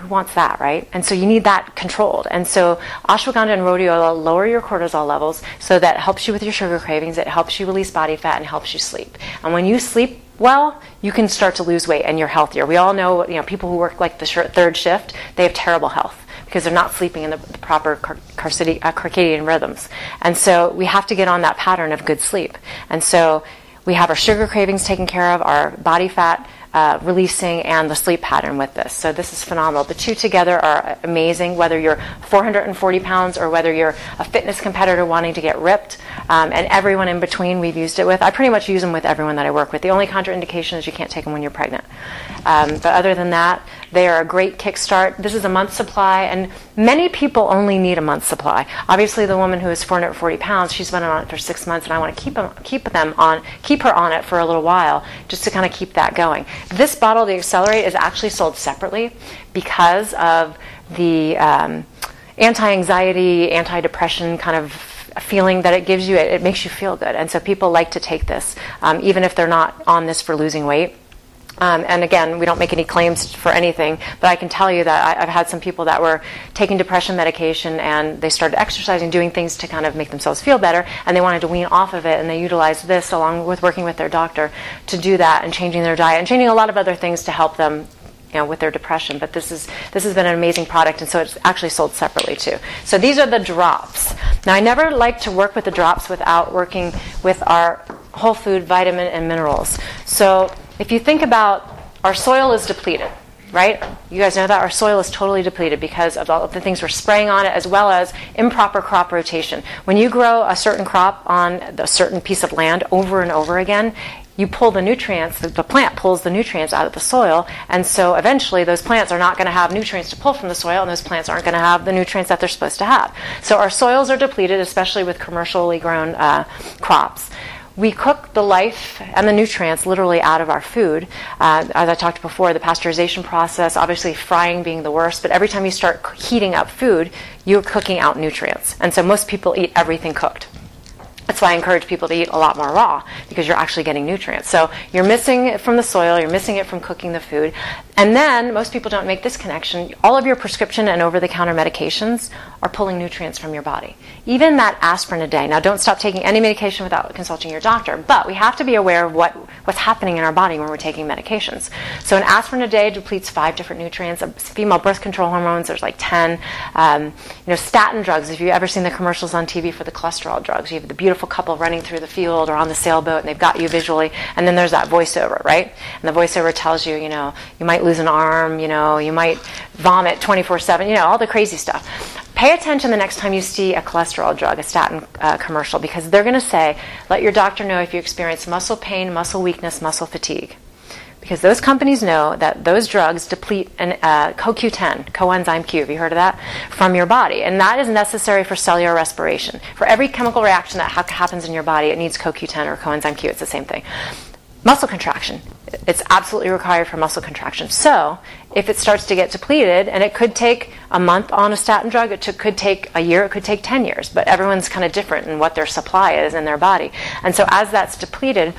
Who wants that, right? And so you need that controlled. And so ashwagandha and rhodiola lower your cortisol levels so that helps you with your sugar cravings, it helps you release body fat, and helps you sleep. And when you sleep well, you can start to lose weight and you're healthier. We all know, you know, people who work like the third shift, they have terrible health because they're not sleeping in the, the proper car- uh, circadian rhythms. And so we have to get on that pattern of good sleep. And so we have our sugar cravings taken care of, our body fat uh, releasing and the sleep pattern with this. So this is phenomenal. The two together are amazing, whether you're 440 pounds or whether you're a fitness competitor wanting to get ripped, um, and everyone in between we've used it with. I pretty much use them with everyone that I work with. The only contraindication is you can't take them when you're pregnant. Um, but other than that, they are a great kickstart. This is a month supply, and many people only need a month supply. Obviously, the woman who is 440 pounds, she's been on it for six months, and I want to keep them, keep them on, keep her on it for a little while, just to kind of keep that going. This bottle, the Accelerate, is actually sold separately because of the um, anti-anxiety, anti-depression kind of feeling that it gives you. It, it, makes you feel good, and so people like to take this, um, even if they're not on this for losing weight. Um, and again, we don't make any claims for anything, but I can tell you that I, have had some people that were taking depression medication and they started exercising, doing things to kind of make themselves feel better, and they wanted to wean off of it, and they utilized this along with working with their doctor to do that and changing their diet and changing a lot of other things to help them you know, with their depression. But this is this has been an amazing product, and so it's actually sold separately too. So these are the drops. Now I never like to work with the drops without working with our whole food vitamin and minerals. So if you think about our soil is depleted, right? You guys know that our soil is totally depleted because of all of the things we're spraying on it, as well as improper crop rotation. When you grow a certain crop on a certain piece of land over and over again, you pull the nutrients, the, plant pulls the nutrients out of the soil, and so eventually those plants are not going to have nutrients to pull from the soil, and those plants aren't going to have the nutrients that they're supposed to have. So our soils are depleted, especially with commercially grown uh, crops we cook the life and the nutrients literally out of our food. Uh, as I talked before, the pasteurization process, obviously frying being the worst, but every time you start heating up food, you're cooking out nutrients. And so most people eat everything cooked. That's why I encourage people to eat a lot more raw because you're actually getting nutrients. So you're missing it from the soil, you're missing it from cooking the food. And then most people don't make this connection. All of your prescription and over the counter medications are pulling nutrients from your body. Even that aspirin a day. Now, don't stop taking any medication without consulting your doctor, but we have to be aware of what, what's happening in our body when we're taking medications. So, an aspirin a day depletes five different nutrients. Female birth control hormones, there's like 10. Um, you know, statin drugs, if you've ever seen the commercials on TV for the cholesterol drugs, you have the beautiful couple running through the field or on the sailboat and they've got you visually, and then there's that voiceover, right? And the voiceover tells you, you know, you might lose an arm, you know, you might vomit 24 7, you know, all the crazy stuff. Pay attention the next time you see a cholesterol drug, a statin uh, commercial, because they're going to say, let your doctor know if you experience muscle pain, muscle weakness, muscle fatigue. Because those companies know that those drugs deplete an, uh, CoQ10, coenzyme Q, have you heard of that? From your body. And that is necessary for cellular respiration. For every chemical reaction that ha- happens in your body, it needs CoQ10 or coenzyme Q. It's the same thing muscle contraction. It's absolutely required for muscle contraction. So, if it starts to get depleted, and it could take a month on a statin drug, it could take a year, it could take 10 years, but everyone's kind of different in what their supply is in their body. And so, as that's depleted,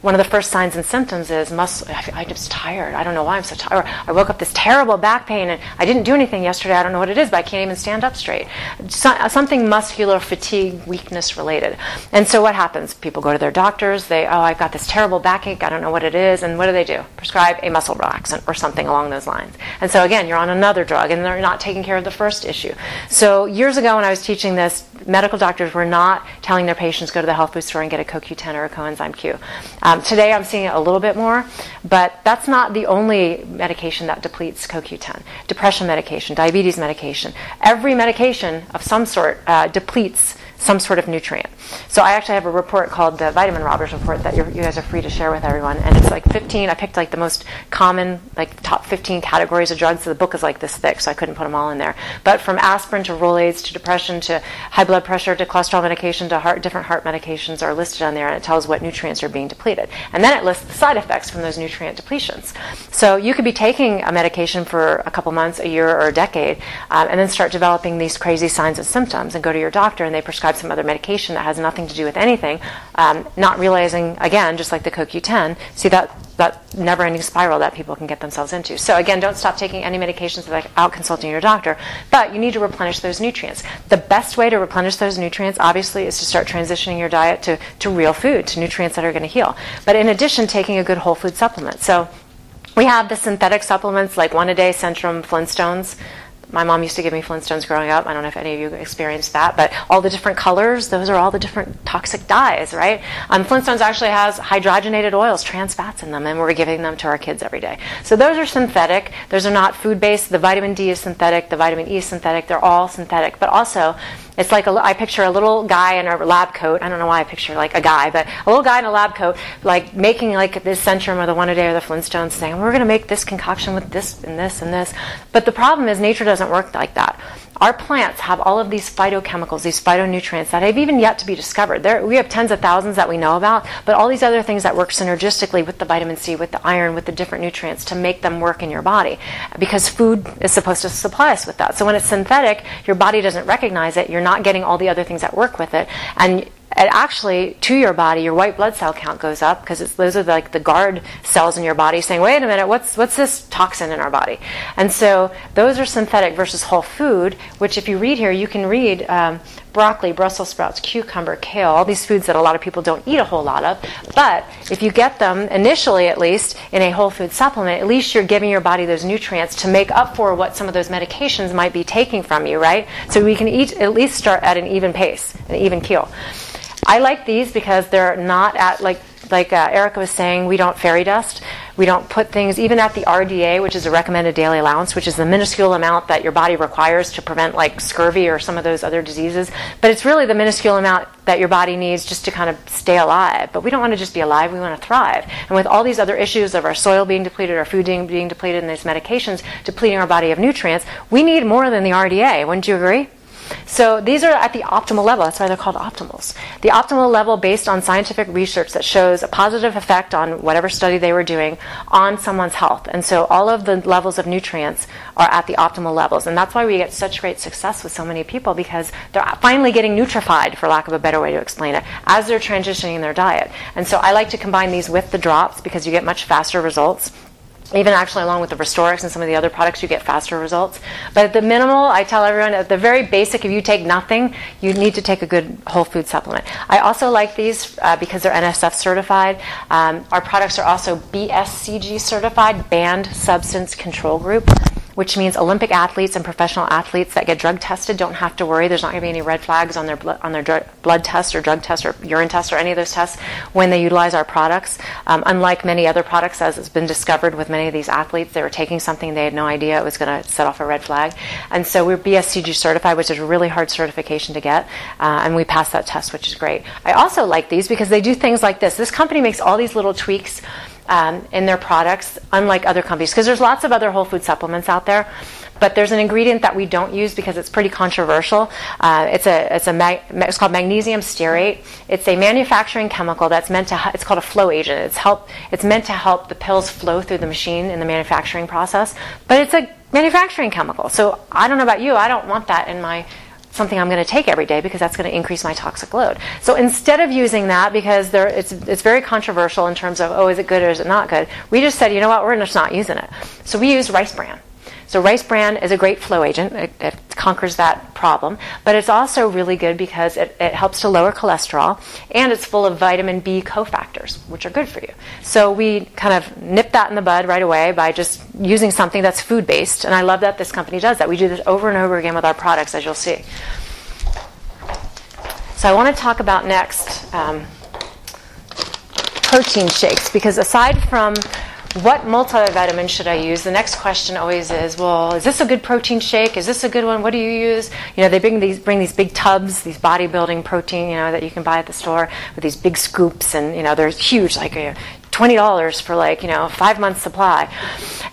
one of the first signs and symptoms is muscle. I'm just tired. I don't know why I'm so tired. I woke up this terrible back pain and I didn't do anything yesterday. I don't know what it is, but I can't even stand up straight. So, uh, something muscular fatigue, weakness related. And so what happens? People go to their doctors. They, oh, I've got this terrible backache. I don't know what it is. And what do they do? Prescribe a muscle relaxant or something along those lines. And so again, you're on another drug and they're not taking care of the first issue. So years ago when I was teaching this, medical doctors were not telling their patients go to the health food store and get a CoQ10 or a coenzyme Q. Um, today I'm seeing it a little bit more, but that's not the only medication that depletes CoQ10. Depression medication, diabetes medication, every medication of some sort uh, depletes some sort of nutrient. So I actually have a report called the Vitamin Robbers Report that you guys are free to share with everyone, and it's like 15. I picked like the most common, like top 15 categories of drugs. So the book is like this thick, so I couldn't put them all in there. But from aspirin to Rolaids to depression to high blood pressure to cholesterol medication to heart, different heart medications are listed on there, and it tells what nutrients are being depleted, and then it lists the side effects from those nutrient depletions. So you could be taking a medication for a couple months, a year, or a decade, um, and then start developing these crazy signs and symptoms, and go to your doctor, and they prescribe some other medication that has nothing to do with anything, um, not realizing, again, just like the CoQ10, see that, that never ending spiral that people can get themselves into. So, again, don't stop taking any medications without consulting your doctor, but you need to replenish those nutrients. The best way to replenish those nutrients, obviously, is to start transitioning your diet to, to real food, to nutrients that are going to heal. But in addition, taking a good whole food supplement. So, we have the synthetic supplements like one a day Centrum Flintstones my mom used to give me Flintstones growing up. I don't know if any of you experienced that, but all the different colors, those are all the different toxic dyes, right? Um, Flintstones actually has hydrogenated oils, trans fats in them, and we're giving them to our kids every day. So those are synthetic. Those are not food based. The vitamin D is synthetic. The vitamin E is synthetic. They're all synthetic. But also, it's like a, I picture a little guy in a lab coat. I don't know why I picture like a guy, but a little guy in a lab coat, like making like this Centrum or the One a Day or the Flintstones, saying, "We're going to make this concoction with this and this and this." But the problem is, nature doesn't work like that. Our plants have all of these phytochemicals, these phytonutrients that have even yet to be discovered. There, we have tens of thousands that we know about, but all these other things that work synergistically with the vitamin C, with the iron, with the different nutrients to make them work in your body. Because food is supposed to supply us with that. So when it's synthetic, your body doesn't recognize it. You're not getting all the other things that work with it. And and actually to your body your white blood cell count goes up because those are like the guard cells in your body saying wait a minute what's what's this toxin in our body? And so those are synthetic versus whole food which if you read here you can read um, broccoli brussels sprouts cucumber kale all these foods that a lot of people don't eat a whole lot of. But if you get them initially at least in a whole food supplement at least you're giving your body those nutrients to make up for what some of those medications might be taking from you right? So we can eat at least start at an even pace an even keel I like these because they're not at like like uh, Erica was saying, we don't fairy dust. We don't put things even at the RDA, which is a recommended daily allowance, which is the minuscule amount that your body requires to prevent like scurvy or some of those other diseases. But it's really the minuscule amount that your body needs just to kind of stay alive. But we don't want to just be alive; we want to thrive. And with all these other issues of our soil being depleted, our food being, being depleted, and these medications depleting our body of nutrients, we need more than the RDA. Wouldn't you agree? So these are at the optimal level. That's why they're called optimals. The optimal level based on scientific research that shows a positive effect on whatever study they were doing on someone's health. And so all of the levels of nutrients are at the optimal levels. And that's why we get such great success with so many people because they're finally getting nutrified, for lack of a better way to explain it, as they're transitioning their diet. And so I like to combine these with the drops because you get much faster results. Even actually along with the Restorix and some of the other products, you get faster results. But at the minimal, I tell everyone at the very basic, if you take nothing, you need to take a good whole food supplement. I also like these uh, because they're NSF certified. Um, our products are also BSCG certified, Banned Substance Control Group which means Olympic athletes and professional athletes that get drug tested don't have to worry. There's not going to be any red flags on their blood, on their blood test or drug test or urine test or any of those tests when they utilize our products. Um, unlike many other products, as has been discovered with many of these athletes, they were taking something they had no idea it was going to set off a red flag. And so we're BSCG certified, which is a really hard certification to get, uh, and we passed that test, which is great. I also like these because they do things like this. This company makes all these little tweaks um, in their products, unlike other companies. Because there's lots of other whole food supplements out there, but there's an ingredient that we don't use because it's pretty controversial. Uh, it's a it's a mag, it's called magnesium stearate. It's a manufacturing chemical that's meant to it's called a flow agent. It's help it's meant to help the pills flow through the machine in the manufacturing process, but it's a manufacturing chemical. So I don't know about you, I don't want that in my something I'm going to take every day because that's going to increase my toxic load. So instead of using that because there, it's, it's very controversial in terms of, oh, is it good or is it not good, we just said, you know what, we're just not using it. So we use rice bran. So rice bran is a great flow agent. It, it, conquers that problem. But it's also really good because it, it, helps to lower cholesterol and it's full of vitamin B cofactors, which are good for you. So we kind of nip that in the bud right away by just using something that's food based. And I love that this company does that. We do this over and over again with our products, as you'll see. So I want to talk about next um, protein shakes because aside from what multivitamin should I use? The next question always is, well, is this a good protein shake? Is this a good one? What do you use? You know, they bring these bring these big tubs, these bodybuilding protein, you know, that you can buy at the store with these big scoops, and you know, they're huge, like a $20 for like, you know, five months supply.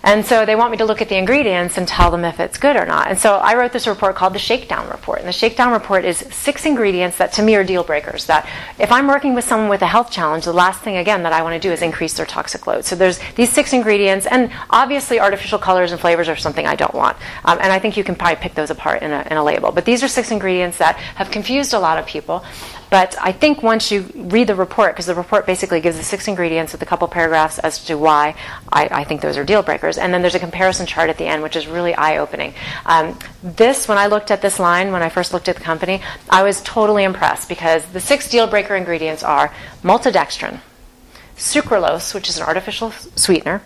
And so they want me to look at the ingredients and tell them if it's good or not. And so I wrote this report called the Shakedown Report. And the Shakedown Report is six ingredients that to me are deal breakers. That if I'm working with someone with a health challenge, the last thing again that I want to do is increase their toxic load. So there's these six ingredients, and obviously artificial colors and flavors are something I don't want. Um, and I think you can probably pick those apart in a, in a label. But these are six ingredients that have confused a lot of people. But I think once you read the report, because the report basically gives the six ingredients with a couple paragraphs as to why I, I, think those are deal breakers, and then there's a comparison chart at the end, which is really eye opening. Um, this, when I looked at this line, when I first looked at the company, I was totally impressed because the six deal breaker ingredients are maltodextrin, sucralose, which is an artificial sweetener,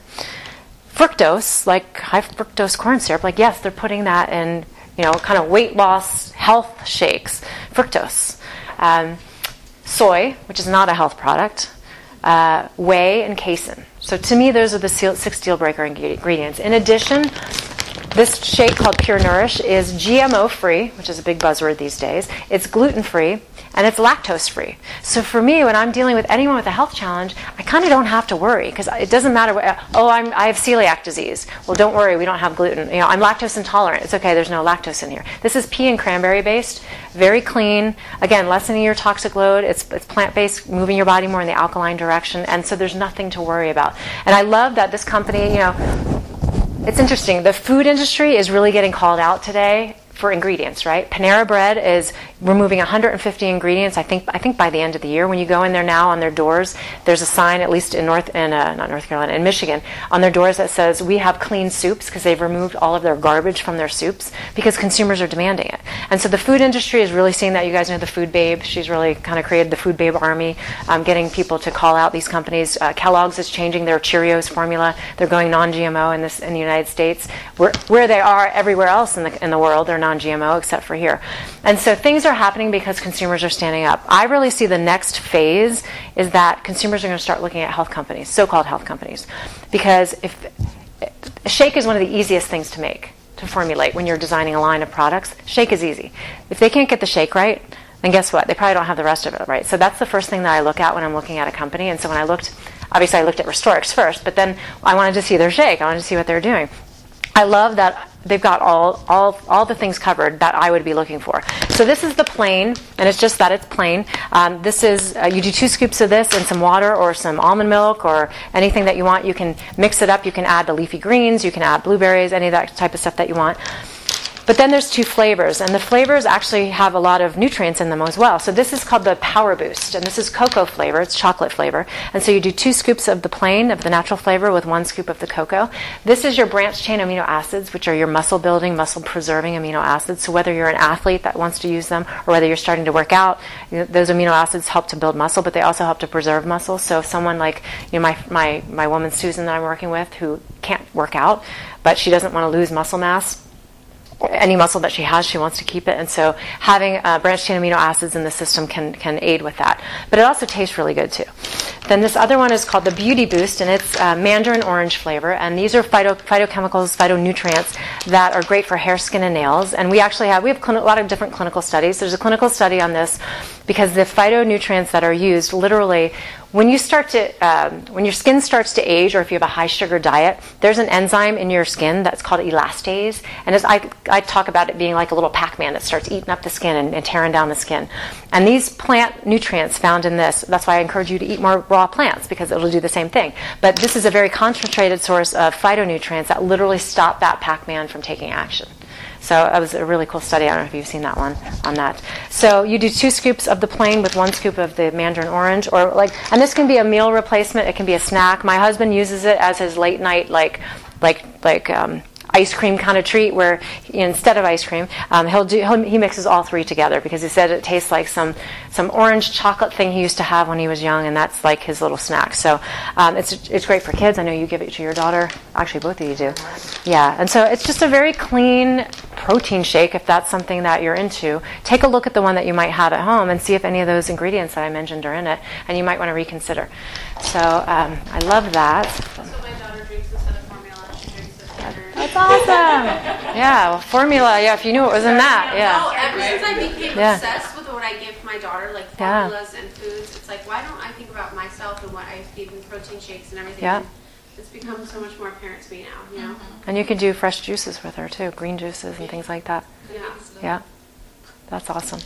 fructose, like high fructose corn syrup, like yes, they're putting that in, you know, kind of weight loss health shakes, fructose um, soy, which is not a health product, uh, whey, and casein. So to me, those are the six deal breaker ingredients. In addition, this shake called Pure Nourish is GMO free, which is a big buzzword these days. It's gluten free and it's lactose free. So for me, when I'm dealing with anyone with a health challenge, I kind of don't have to worry because it doesn't matter. What, oh, I'm, I have celiac disease. Well, don't worry, we don't have gluten. You know, I'm lactose intolerant. It's okay. There's no lactose in here. This is pea and cranberry based, very clean. Again, lessening your toxic load. It's, it's plant based, moving your body more in the alkaline direction, and so there's nothing to worry about. And I love that this company, you know it's interesting. The food industry is really getting called out today for ingredients, right? Panera Bread is removing 150 ingredients. I think I think by the end of the year, when you go in there now on their doors, there's a sign, at least in North in uh, not North Carolina, in Michigan, on their doors that says we have clean soups because they've removed all of their garbage from their soups because consumers are demanding it. And so the food industry is really seeing that. You guys know the Food Babe. She's really kind of created the Food Babe army, um, getting people to call out these companies. Uh, Kellogg's is changing their Cheerios formula. They're going non-GMO in this in the United States, where where they are everywhere else in the in the world. They're non non-GMO except for here. And so things are happening because consumers are standing up. I really see the next phase is that consumers are going to start looking at health companies, so-called health companies, because if shake is one of the easiest things to make to formulate when you're designing a line of products. Shake is easy. If they can't get the shake right, then guess what? They probably don't have the rest of it right. So that's the first thing that I look at when I'm looking at a company. And so when I looked, obviously I looked at Restorix first, but then I wanted to see their shake. I wanted to see what they're doing. I love that they've got all, all, all the things covered that I would be looking for. So this is the plain, and it's just that it's plain. Um, this is, uh, you do two scoops of this and some water or some almond milk or anything that you want. You can mix it up. You can add the leafy greens. You can add blueberries, any of that type of stuff that you want. But then there's two flavors, and the flavors actually have a lot of nutrients in them as well. So this is called the Power Boost, and this is cocoa flavor, it's chocolate flavor. And so you do two scoops of the plain, of the natural flavor, with one scoop of the cocoa. This is your branched chain amino acids, which are your muscle building, muscle preserving amino acids. So whether you're an athlete that wants to use them, or whether you're starting to work out, you know, those amino acids help to build muscle, but they also help to preserve muscle. So if someone like, you know, my, my, my woman Susan that I'm working with who can't work out, but she doesn't want to lose muscle mass, any muscle that she has, she wants to keep it. And so having uh, branched chain amino acids in the system can, can aid with that. But it also tastes really good too. Then this other one is called the Beauty Boost, and it's uh, mandarin orange flavor. And these are phyto, phytochemicals, phytonutrients that are great for hair, skin, and nails. And we actually have we have a lot of different clinical studies. There's a clinical study on this because the phytonutrients that are used literally when you start to um, when your skin starts to age or if you have a high sugar diet there's an enzyme in your skin that's called elastase. And as I, I talk about it being like a little pac-man that starts eating up the skin and, and tearing down the skin. And these plant nutrients found in this that's why i encourage you to eat more raw plants because it'll do the same thing. But this is a very concentrated source of phytonutrients that literally stop that pac-man from taking action so that was a really cool study. I don't know if you've seen that one on that. So you do two scoops of the plain with one scoop of the mandarin orange, or like, and this can be a meal replacement. It can be a snack. My husband uses it as his late night like, like, like. Um, ice cream kind of treat where instead of ice cream um, he'll do he'll, he mixes all three together because he said it tastes like some some orange chocolate thing he used to have when he was young and that's like his little snack. So um, it's it's great for kids. I know you give it to your daughter. Actually both of you do. Yeah. And so it's just a very clean protein shake if that's something that you're into. Take a look at the one that you might have at home and see if any of those ingredients that I mentioned are in it and you might want to reconsider. So um, I love that that's awesome. Yeah, well, formula. Yeah, if you knew it was in that. Yeah. No, ever since I became yeah. obsessed with what I give my daughter, like formulas yeah. and foods, it's like, why don't I think about myself and what I feed in protein shakes and everything? Yeah. it's become so much more apparent to me now, you know? Mm-hmm. And you can do fresh juices with her too, green juices and things like that. Yeah. Yeah. That's awesome.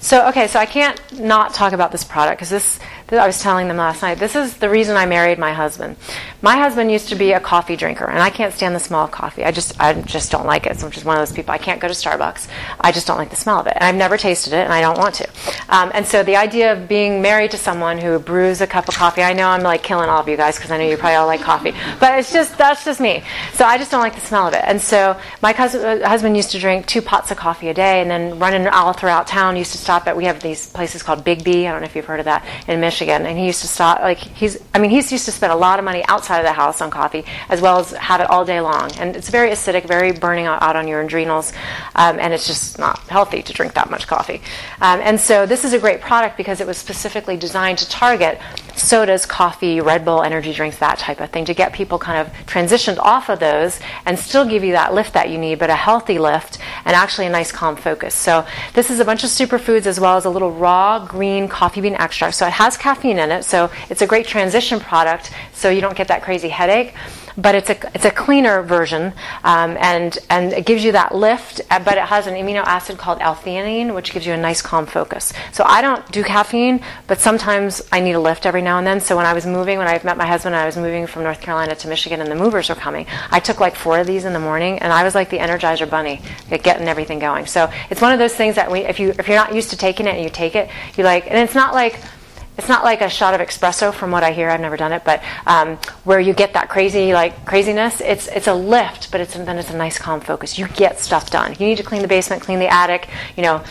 So, okay, so I can't not talk about this product because this, this, I was telling them last night, this is the reason I married my husband. My husband used to be a coffee drinker, and I can't stand the smell of coffee. I just, I just don't like it. So I'm just one of those people. I can't go to Starbucks. I just don't like the smell of it. And I've never tasted it, and I don't want to. Um, and so the idea of being married to someone who brews a cup of coffee, I know I'm like killing all of you guys because I know you probably all like coffee, but it's just, that's just me. So I just don't like the smell of it. And so my cousin, uh, husband used to drink two pots of coffee a day and then running all throughout town. Used to stop at we have these places called Biggby. I don't know if you've heard of that in Michigan. And he used to stop like he's I mean he's used to spend a lot of money outside of the house on coffee as well as have it all day long. And it's very acidic, very burning out, on your adrenals, um, and it's just not healthy to drink that much coffee. Um, and so this is a great product because it was specifically designed to target sodas, coffee, Red Bull, energy drinks, that type of thing to get people kind of transitioned off of those and still give you that lift that you need, but a healthy lift and actually a nice calm focus. So this is a bunch of superfoods as well as a little raw green coffee bean extract. So it has caffeine in it, so it's a great transition product so you don't get that crazy headache but it's a it's a cleaner version, um, and and it gives you that lift. Uh, but it has an amino acid called L-theanine, which gives you a nice calm focus. So I don't do caffeine, but sometimes I need a lift every now and then. So when I was moving, when I met my husband, I was moving from North Carolina to Michigan, and the movers were coming. I took like four of these in the morning, and I was like the Energizer Bunny, getting everything going. So it's one of those things that we, if you if you're not used to taking it and you take it, you like, and it's not like it's not like a shot of espresso from what I hear. I've never done it, but um, where you get that crazy like craziness. It's it's a lift, but it's then it's a nice calm focus. You get stuff done. You need to clean the basement, clean the attic. You know,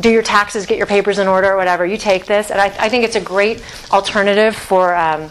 do your taxes, get your papers in order, or whatever. You take this, and I, I think it's a great alternative for. Um,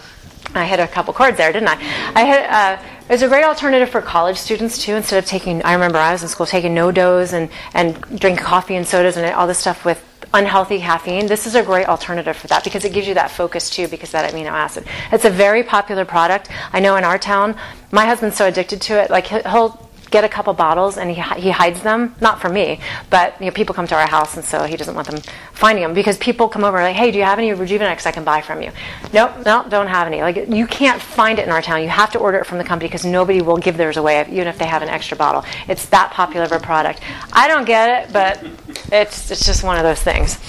I hit a couple chords there, didn't I? I hit. Uh, it's a great alternative for college students too. Instead of taking, I remember I was in school taking NoDoz and and drinking coffee and sodas and all this stuff with unhealthy caffeine, this is a great alternative for that because it gives you that focus too because that amino acid. It's a very popular product. I know in our town, my husband's so addicted to it, like he'll get a couple bottles and he, he hides them. Not for me but you know, people come to our house and so he doesn't want them finding them because people come over like hey do you have any rejuvenex i can buy from you? Nope nope don't have any. Like you can't find it in our town. You have to order it from the company because nobody will give theirs away even if they have an extra bottle. It's that popular of a product. I don't get it but it's, it's just one of those things.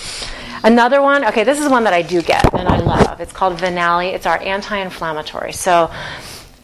Another one, okay, this is one that I do get and I love. It's called Vinali. It's our anti inflammatory. So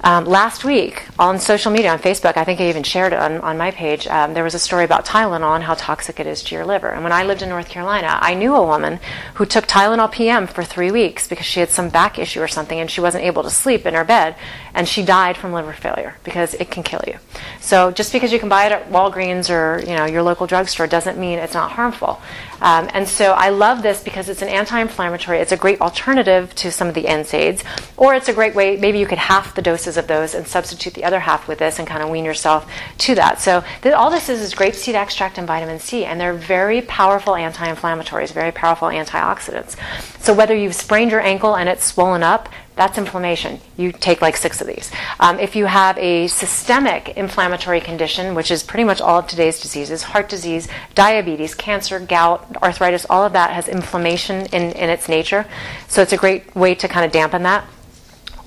Um, last week on social media, on Facebook, I think I even shared it on, on my page, um, there was a story about Tylenol and how toxic it is to your liver. And when I lived in North Carolina, I knew a woman who took Tylenol PM for three weeks because she had some back issue or something and she wasn't able to sleep in her bed. And she died from liver failure because it can kill you. So just because you can buy it at Walgreens or you know your local drugstore doesn't mean it's not harmful. Um, and so I love this because it's an anti-inflammatory. It's a great alternative to some of the NSAIDs, or it's a great way. Maybe you could half the doses of those and substitute the other half with this and kind of wean yourself to that. So th- all this is is grapeseed extract and vitamin C, and they're very powerful anti-inflammatories, very powerful antioxidants. So whether you've sprained your ankle and it's swollen up, that's inflammation. You take like six of these. Um, if you have a systemic inflammatory condition, which is pretty much all of today's diseases heart disease, diabetes, cancer, gout, arthritis all of that has inflammation in, in its nature. So it's a great way to kind of dampen that.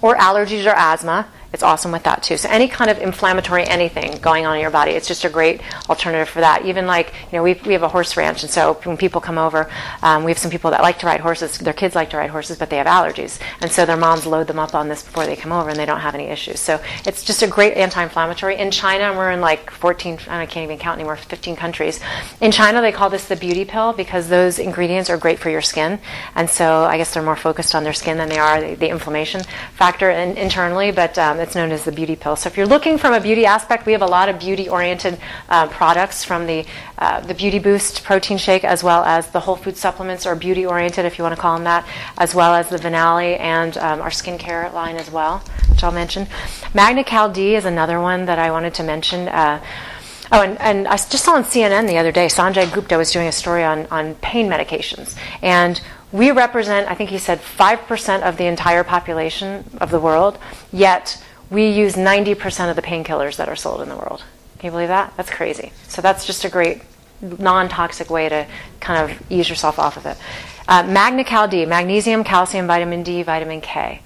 Or allergies or asthma it's awesome with that too. So any kind of inflammatory anything going on in your body, it's just a great alternative for that. Even like you know we we have a horse ranch, and so when people come over, um, we have some people that like to ride horses. Their kids like to ride horses, but they have allergies, and so their moms load them up on this before they come over, and they don't have any issues. So it's just a great anti-inflammatory. In China, we're in like 14, I can't even count anymore, 15 countries. In China, they call this the beauty pill because those ingredients are great for your skin, and so I guess they're more focused on their skin than they are the, the inflammation factor in, internally, but um, it's known as the beauty pill. So if you're looking from a beauty aspect, we have a lot of beauty-oriented uh, products from the uh, the Beauty Boost protein shake, as well as the whole food supplements are beauty-oriented, if you want to call them that, as well as the Vinali and um, our skincare line as well, which I'll mention. Magna-Cal D is another one that I wanted to mention. Uh, Oh, and, and, I just saw on CNN the other day, Sanjay Gupta was doing a story on, on pain medications. And we represent, I think he said, 5% of the entire population of the world, yet we use 90% of the painkillers that are sold in the world. Can you believe that? That's crazy. So that's just a great non toxic way to kind of ease yourself off of it. Uh, Magna Cal D, magnesium, calcium, vitamin D, vitamin K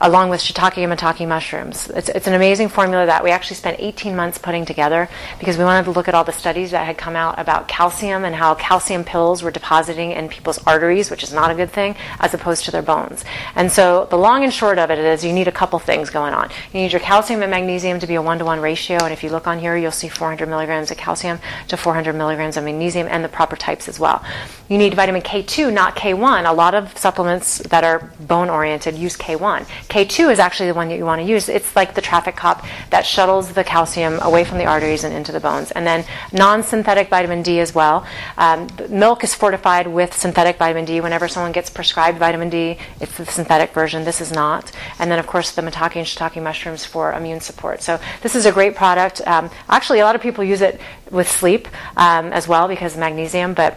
along with shiitake and maitake mushrooms. It's, it's an amazing formula that we actually spent 18 months putting together because we wanted to look at all the studies that had come out about calcium and how calcium pills were depositing in people's arteries, which is not a good thing, as opposed to their bones. And so the long and short of it is you need a couple things going on. You need your calcium and magnesium to be a one to one ratio, and if you look on here, you'll see 400 milligrams of calcium to 400 milligrams of magnesium and the proper types as well. You need vitamin K2, not K1. A lot of supplements that are bone oriented use K1. K2 is actually the one that you want to use. It's like the traffic cop that shuttles the calcium away from the arteries and into the bones. And then non synthetic vitamin D as well. Um, milk is fortified with synthetic vitamin D. Whenever someone gets prescribed vitamin D, it's the synthetic version. This is not. And then, of course, the maitake and shiitake mushrooms for immune support. So, this is a great product. Um, actually, a lot of people use it with sleep um, as well because of magnesium, but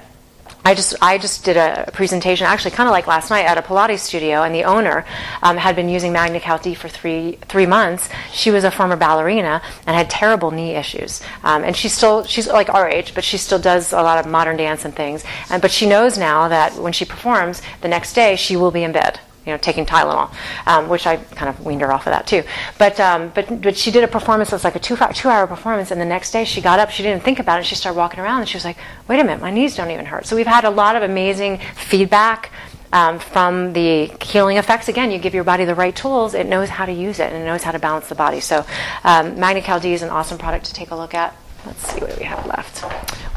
I just I just did a presentation, actually kind of like last night, at a Pilates studio, and the owner um, had been using Magna Cal D for three three months. She was a former ballerina and had terrible knee issues, um, and she's still she's like our age, but she still does a lot of modern dance and things. And but she knows now that when she performs, the next day she will be in bed you know, taking Tylenol, um, which I kind of weaned her off of that too. But um, but but she did a performance that was like a two two hour performance, and the next day she got up, she didn't think about it, she started walking around, and she was like, wait a minute, my knees don't even hurt. So we've had a lot of amazing feedback. Um, from the healing effects, again, you give your body the right tools, it knows how to use it and it knows how to balance the body. So, um, Magna Cal D is an awesome product to take a look at. Let's see what we have left.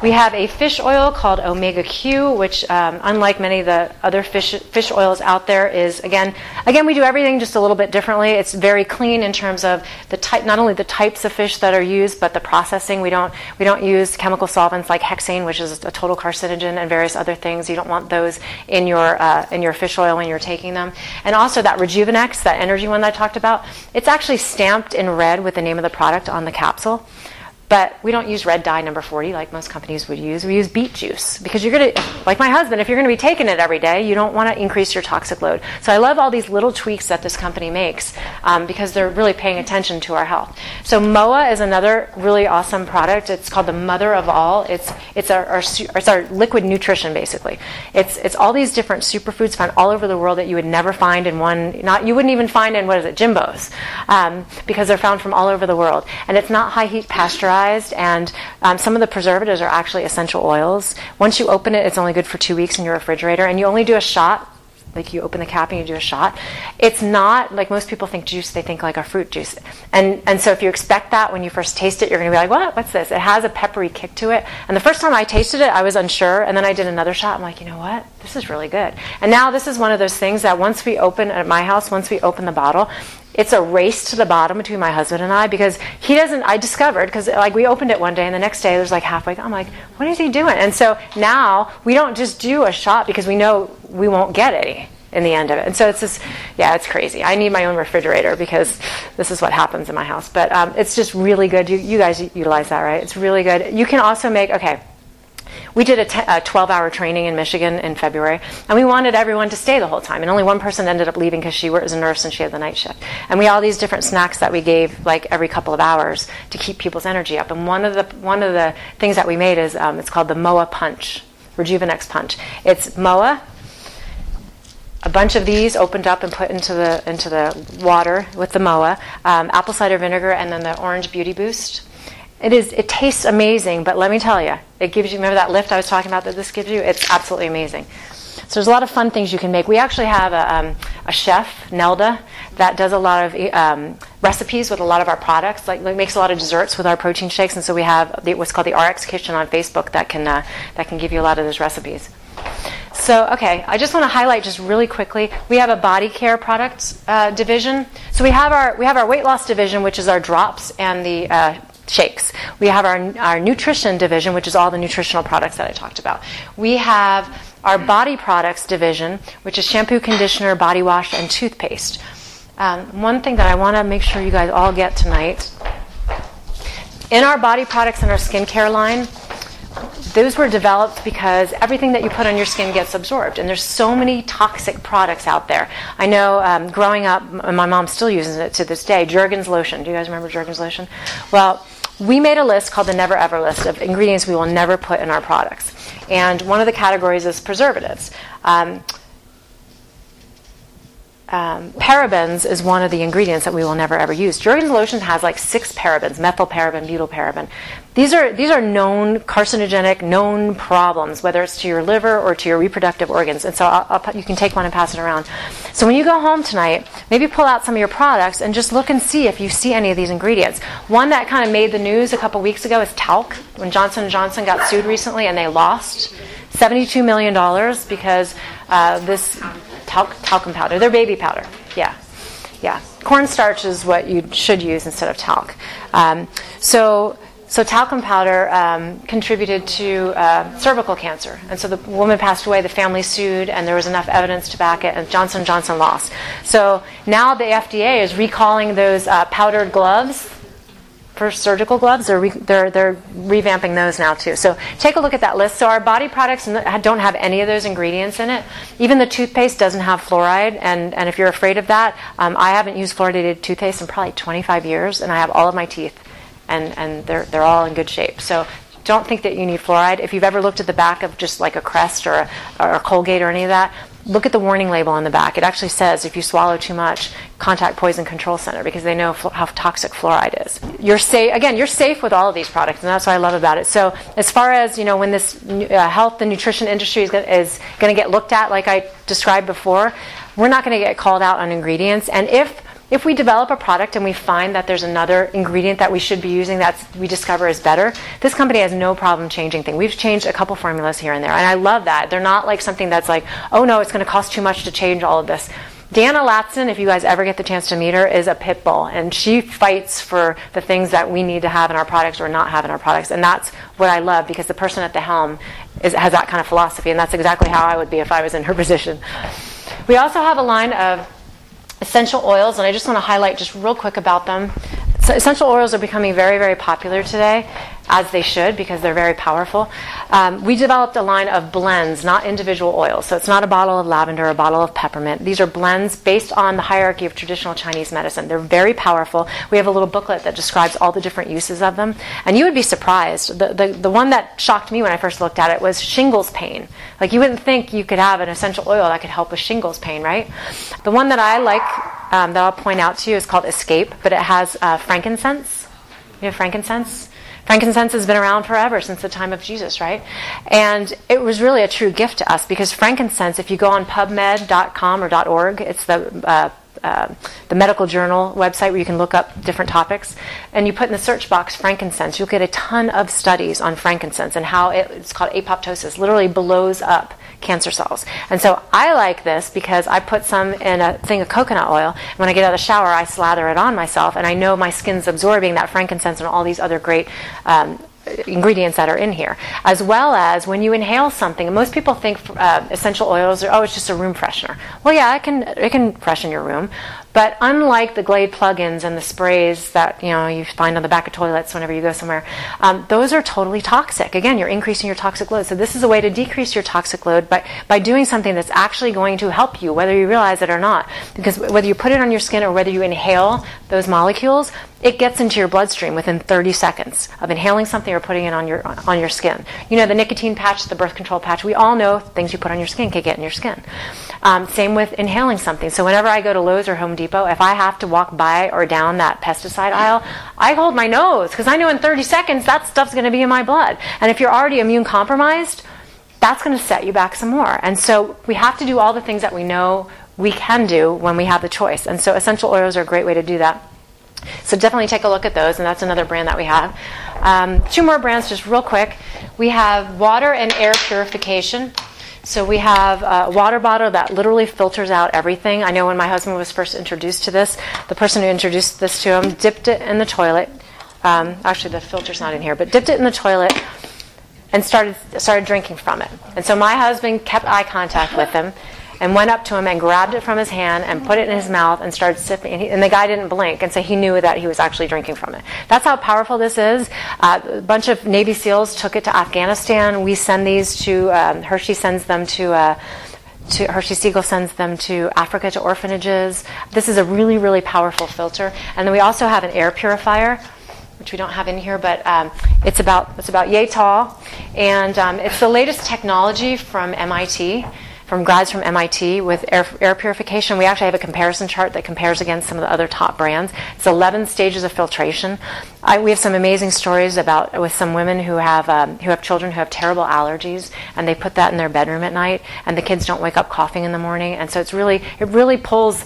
We have a fish oil called Omega Q, which, um, unlike many of the other fish fish oils out there, is again again we do everything just a little bit differently. It's very clean in terms of the type, not only the types of fish that are used, but the processing. We don't we don't use chemical solvents like hexane, which is a total carcinogen, and various other things. You don't want those in your uh, in your fish oil when you're taking them. And also that Rejuvenex, that energy one that I talked about, it's actually stamped in red with the name of the product on the capsule. But we don't use red dye number 40 like most companies would use. We use beet juice because you're going to, like my husband, if you're going to be taking it every day, you don't want to increase your toxic load. So I love all these little tweaks that this company makes um, because they're really paying attention to our health. So MOA is another really awesome product. It's called the mother of all. It's, it's, our, our it's our liquid nutrition, basically. It's, it's all these different superfoods found all over the world that you would never find in one, not, you wouldn't even find in, what is it, Jimbo's, um, because they're found from all over the world. And it's not high heat pasteurized and um, some of the preservatives are actually essential oils. Once you open it, it's only good for two weeks in your refrigerator, and you only do a shot like you open the cap and you do a shot. It's not like most people think juice, they think like a fruit juice. And, and so if you expect that when you first taste it, you're going to be like, what? What's this? It has a peppery kick to it. And the first time I tasted it, I was unsure. And then I did another shot. I'm like, you know what? This is really good. And now this is one of those things that once we open at my house, once we open the bottle, it's a race to the bottom between my husband and I because he doesn't. I discovered because like we opened it one day and the next day there's like halfway. I'm like, what is he doing? And so now we don't just do a shot because we know we won't get any in the end of it. And so it's just, yeah, it's crazy. I need my own refrigerator because this is what happens in my house. But um, it's just really good. You, you guys utilize that, right? It's really good. You can also make okay. We did a 12 hour training in Michigan in February, and we wanted everyone to stay the whole time. And only one person ended up leaving because she was a nurse and she had the night shift. And we had all these different snacks that we gave like every couple of hours to keep people's energy up. And one of the, one of the things that we made is um, it's called the MOA Punch, Rejuvenex Punch. It's MOA, a bunch of these opened up and put into the into the water with the MOA, um, apple cider vinegar, and then the orange beauty boost. It is. It tastes amazing, but let me tell you, it gives you. Remember that lift I was talking about that this gives you? It's absolutely amazing. So there's a lot of fun things you can make. We actually have a, um, a chef, Nelda, that does a lot of um, recipes with a lot of our products. Like, like, makes a lot of desserts with our protein shakes, and so we have the, what's called the RX Kitchen on Facebook that can uh, that can give you a lot of those recipes. So, okay, I just want to highlight just really quickly. We have a body care products uh, division. So we have our we have our weight loss division, which is our drops and the uh, shakes. We have our, our nutrition division, which is all the nutritional products that I talked about. We have our body products division, which is shampoo, conditioner, body wash, and toothpaste. Um, one thing that I want to make sure you guys all get tonight in our body products and our skincare line, those were developed because everything that you put on your skin gets absorbed, and there's so many toxic products out there. I know um, growing up, my mom still uses it to this day. Jergens lotion. Do you guys remember Jergens lotion? Well, we made a list called the Never Ever list of ingredients we will never put in our products. And one of the categories is preservatives. Um, um, parabens is one of the ingredients that we will never ever use. Jergens lotion has like six parabens: methylparaben, butylparaben. These are these are known carcinogenic, known problems, whether it's to your liver or to your reproductive organs. And so I'll, I'll, you can take one and pass it around. So when you go home tonight, maybe pull out some of your products and just look and see if you see any of these ingredients. One that kind of made the news a couple weeks ago is talc. When Johnson & Johnson got sued recently and they lost $72 million because uh, this talc, talcum powder. They're baby powder. Yeah. Yeah. Cornstarch is what you should use instead of talc. Um, so, so talcum powder um, contributed to uh, cervical cancer, and so the woman passed away. The family sued, and there was enough evidence to back it, and Johnson Johnson lost. So now the FDA is recalling those uh, powdered gloves for surgical gloves. They're, re- they're, they're revamping those now too. So take a look at that list. So our body products don't have any of those ingredients in it. Even the toothpaste doesn't have fluoride. And, and if you're afraid of that, um, I haven't used fluoridated toothpaste in probably 25 years, and I have all of my teeth, and, and they're, they're all in good shape. So don't think that you need fluoride. If you've ever looked at the back of just like a Crest or a, or a Colgate or any of that, look at the warning label on the back. It actually says if you swallow too much, contact Poison Control Center because they know fl- how toxic fluoride is. You're safe again. You're safe with all of these products, and that's what I love about it. So as far as you know, when this uh, health and nutrition industry is going to get looked at, like I described before, we're not going to get called out on ingredients. And if if we develop a product and we find that there's another ingredient that we should be using that we discover is better, this company has no problem changing things. We've changed a couple formulas here and there, and I love that. They're not like something that's like, oh no, it's going to cost too much to change all of this. Deanna Latson, if you guys ever get the chance to meet her, is a pit bull, and she fights for the things that we need to have in our products or not have in our products, and that's what I love because the person at the helm is, has that kind of philosophy, and that's exactly how I would be if I was in her position. We also have a line of essential oils, and I just want to highlight just real quick about them. So essential oils are becoming very, very popular today as they should because they're very powerful. Um, we developed a line of blends, not individual oils. So it's not a bottle of lavender a bottle of peppermint. These are blends based on the hierarchy of traditional Chinese medicine. They're very powerful. We have a little booklet that describes all the different uses of them. And you would be surprised. The, the, the one that shocked me when I first looked at it was shingles pain. Like you wouldn't think you could have an essential oil that could help with shingles pain, right? The one that I like um, that I'll point out to you is called Escape, but it has uh, frankincense. You have frankincense? Frankincense has been around forever since the time of Jesus, right? And it was really a true gift to us because frankincense, if you go on PubMed.com or .org, it's the uh, uh, the medical journal website where you can look up different topics, and you put in the search box frankincense, you'll get a ton of studies on frankincense and how it, it's called apoptosis, literally blows up cancer cells. And so I like this because I put some in a thing of coconut oil. When I get out of the shower, I slather it on myself, and I know my skin's absorbing that frankincense and all these other great. Um, ingredients that are in here, as well as when you inhale something. most people think uh, essential oils are oh, it's just a room freshener. Well, yeah, it can it can freshen your room, but unlike the Glade plugins and the sprays that you know you find on the back of toilets whenever you go somewhere, um, those are totally toxic. Again, you're increasing your toxic load. So this is a way to decrease your toxic load by by doing something that's actually going to help you, whether you realize it or not. Because whether you put it on your skin or whether you inhale those molecules, it gets into your bloodstream within 30 seconds of inhaling something or putting it on your on your skin. You know the nicotine patch, the birth control patch. We all know things you put on your skin can get in your skin. Um, same with inhaling something. So whenever I go to Lowe's or Home Depot, if I have to walk by or down that pesticide aisle, I hold my nose because I know in 30 seconds that stuff's going to be in my blood. And if you're already immune compromised, that's going to set you back some more. And so we have to do all the things that we know we can do when we have the choice. And so essential oils are a great way to do that. So definitely take a look at those, and that's another brand that we have. Um, two more brands, just real quick. We have water and air purification. So we have a water bottle that literally filters out everything. I know when my husband was first introduced to this, the person who introduced this to him dipped it in the toilet. Um, actually, the filter's not in here, but dipped it in the toilet and started started drinking from it. And so my husband kept eye contact with him and went up to him and grabbed it from his hand and put it in his mouth and started sipping. And, he, and the guy didn't blink, and so he knew that he was actually drinking from it. That's how powerful this is. Uh, a bunch of Navy SEALs took it to Afghanistan. We send these to um, Hershey sends them to. Uh, to Hershey Siegel sends them to Africa to orphanages. This is a really, really powerful filter. And then we also have an air purifier, which we don't have in here, but um, it's about it's about yay tall, and um, it's the latest technology from MIT from grads from MIT with air, air, purification. We actually have a comparison chart that compares against some of the other top brands. It's 11 stages of filtration. I, we have some amazing stories about with some women who have um, who have children who have terrible allergies, and they put that in their bedroom at night, and the kids don't wake up coughing in the morning. And so it's really it really pulls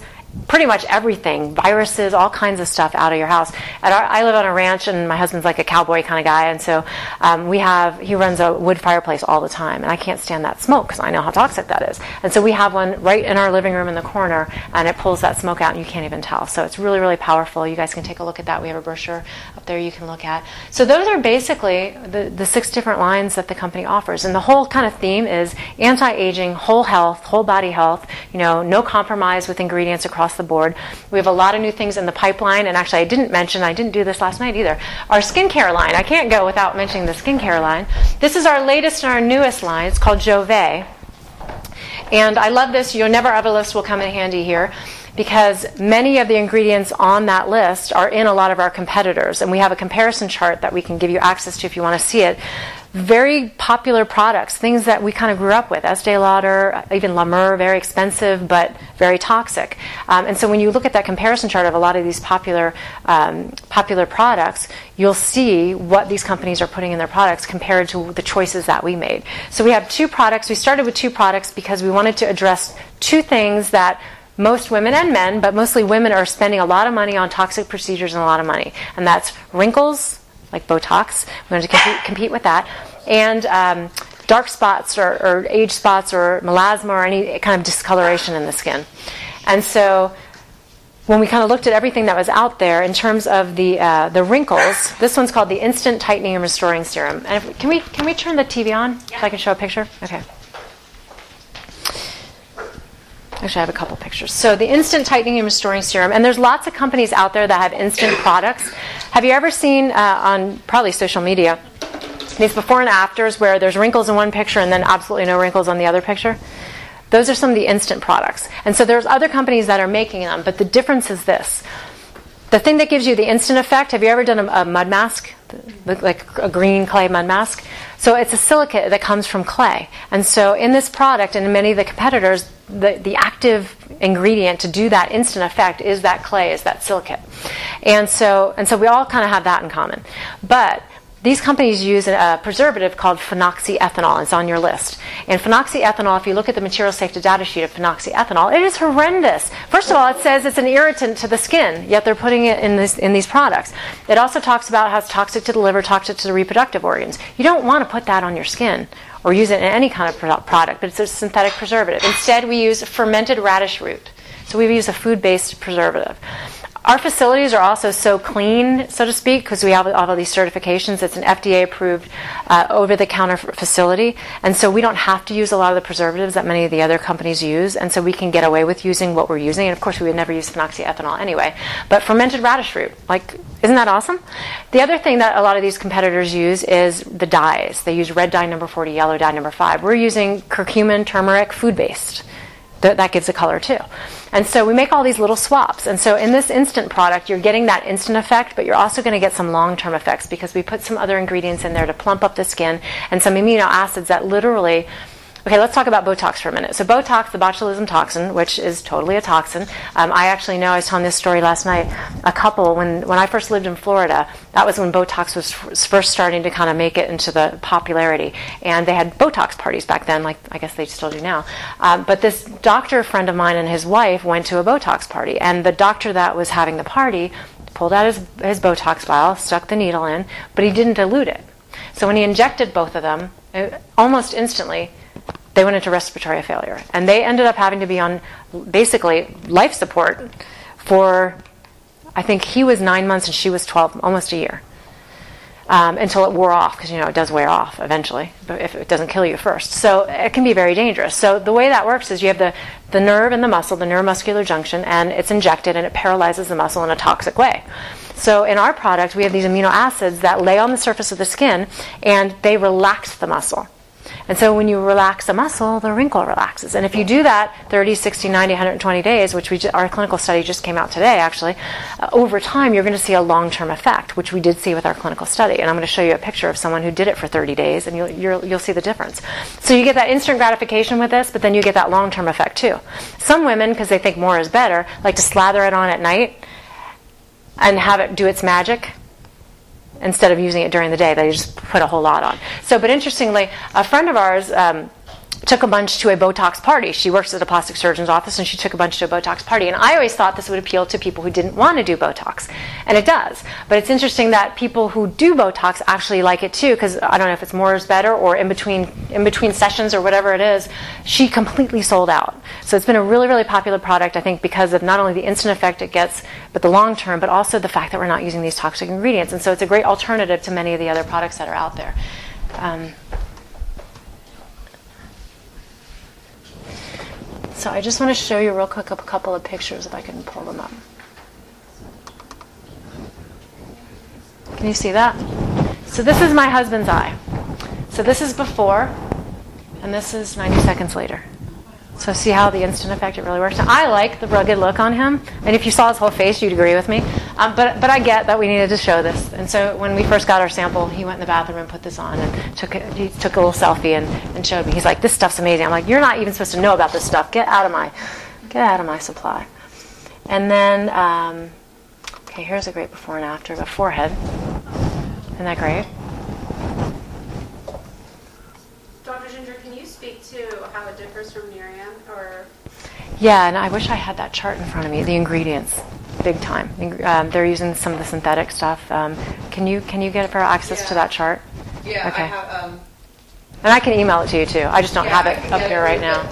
pretty much everything viruses all kinds of stuff out of your house. Our, i live on a ranch and my husband's like a cowboy kind of guy and so um, we have he runs a wood fireplace all the time and i can't stand that smoke because i know how toxic that is. And so we have one right in our living room in the corner and it pulls that smoke out and you can't even tell. So it's really really powerful. You guys can take a look at that. We have a brochure up there you can look at. So those are basically the, the six different lines that the company offers. And the whole kind of theme is anti-aging whole health whole body health you know no compromise with ingredients across across the board. We have a lot of new things in the pipeline, and actually, I didn't mention, I didn't do this last night either. Our skincare line. I can't go without mentioning the skincare line. This is our latest and our newest line. It's called Jove. And I love this. Your Never Ever list will come in handy here because many of the ingredients on that list are in a lot of our competitors. And we have a comparison chart that we can give you access to if you want to see it very popular products, things that we kind of grew up with. Estee Lauder, even La Mer, very expensive but very toxic. Um, and so when you look at that comparison chart of a lot of these popular um, popular products, you'll see what these companies are putting in their products compared to the choices that we made. So we have two products. We started with two products because we wanted to address two things that most women and men, but mostly women, are spending a lot of money on toxic procedures and a lot of money. And that's wrinkles like Botox. We wanted to compete, compete with that. And um, dark spots or, or, age spots or melasma or any kind of discoloration in the skin. And so when we kind of looked at everything that was out there in terms of the uh, the wrinkles, this one's called the Instant Tightening and Restoring Serum. And if, can we can we turn the TV on yeah. so I can show a picture? Okay. Actually, I have a couple pictures. So the instant tightening and restoring serum, and there's lots of companies out there that have instant products. Have you ever seen uh, on probably social media these before and afters where there's wrinkles in one picture and then absolutely no wrinkles on the other picture? Those are some of the instant products. And so there's other companies that are making them, but the difference is this. The thing that gives you the instant effect, have you ever done a, a mud mask? Like a green clay mud mask? So it's a silicate that comes from clay. And so in this product and in many of the competitors, the, the active ingredient to do that instant effect is that clay, is that silicate. And so, and so we all kind of have that in common. But these companies use a preservative called phenoxyethanol. It's on your list. And phenoxyethanol, if you look at the material safety data sheet of phenoxyethanol, it is horrendous. First of all, it says it's an irritant to the skin, yet they're putting it in, this, in these products. It also talks about how it's toxic to the liver, toxic to the reproductive organs. You don't want to put that on your skin or use it in any kind of product, but it's a synthetic preservative. Instead, we use fermented radish root. So we use a food based preservative. Our facilities are also so clean, so to speak, because we have all of these certifications. It's an FDA approved uh, over the counter facility. And so we don't have to use a lot of the preservatives that many of the other companies use. And so we can get away with using what we're using. And of course, we would never use phenoxyethanol anyway. But fermented radish root, like, isn't that awesome? The other thing that a lot of these competitors use is the dyes. They use red dye number 40, yellow dye number 5. We're using curcumin, turmeric, food based. That, that gives a color too. And so we make all these little swaps. And so in this instant product, you're getting that instant effect, but you're also going to get some long term effects because we put some other ingredients in there to plump up the skin and some amino acids that literally Okay, let's talk about Botox for a minute. So, Botox, the botulism toxin, which is totally a toxin. Um, I actually know, I was telling this story last night, a couple, when, when I first lived in Florida, that was when Botox was first starting to kind of make it into the popularity. And they had Botox parties back then, like I guess they still do now. Um, but this doctor friend of mine and his wife went to a Botox party. And the doctor that was having the party pulled out his, his Botox vial, stuck the needle in, but he didn't dilute it. So, when he injected both of them, it, almost instantly, they went into respiratory failure. And they ended up having to be on basically life support for, I think he was nine months and she was 12, almost a year. Um, until it wore off, because you know it does wear off eventually, but if it doesn't kill you first. So it can be very dangerous. So the way that works is you have the, the nerve and the muscle, the neuromuscular junction, and it's injected and it paralyzes the muscle in a toxic way. So in our product, we have these amino acids that lay on the surface of the skin and they relax the muscle. And so when you relax a muscle, the wrinkle relaxes. And if you do that 30, 60, 90, 120 days, which we our clinical study just came out today actually, uh, over time you're going to see a long-term effect, which we did see with our clinical study. And I'm going to show you a picture of someone who did it for 30 days and you'll, you'll, you'll see the difference. So you get that instant gratification with this, but then you get that long-term effect too. Some women, because they think more is better, like to slather it on at night and have it do its magic instead of using it during the day. They just put a whole lot on. So, but interestingly, a friend of ours um, took a bunch to a Botox party. She works at a plastic surgeon's office and she took a bunch to a Botox party. And I always thought this would appeal to people who didn't want to do Botox. And it does. But it's interesting that people who do Botox actually like it too, because I don't know if it's more is better or in between in between sessions or whatever it is, she completely sold out. So it's been a really, really popular product, I think, because of not only the instant effect it gets, but the long term, but also the fact that we're not using these toxic ingredients. And so it's a great alternative to many of the other products that are out there. Um, So I just want to show you real quick a couple of pictures if I can pull them up. Can you see that? So this is my husband's eye. So this is before, and this is 90 seconds later. So see how the instant effect it really works. Now, I like the rugged look on him, and if you saw his whole face, you'd agree with me. Um, but but I get that we needed to show this, and so when we first got our sample, he went in the bathroom and put this on and took a, he took a little selfie and, and showed me. He's like, "This stuff's amazing." I'm like, "You're not even supposed to know about this stuff. Get out of my get out of my supply." And then um, okay, here's a great before and after a forehead. Isn't that great? How it differs from Nerium, or? Yeah, and I wish I had that chart in front of me. The ingredients, big time. Um, they're using some of the synthetic stuff. Um, can you can you get for access yeah. to that chart? Yeah, okay. I have. Um, and I can email it to you too. I just don't yeah, have it up here right now.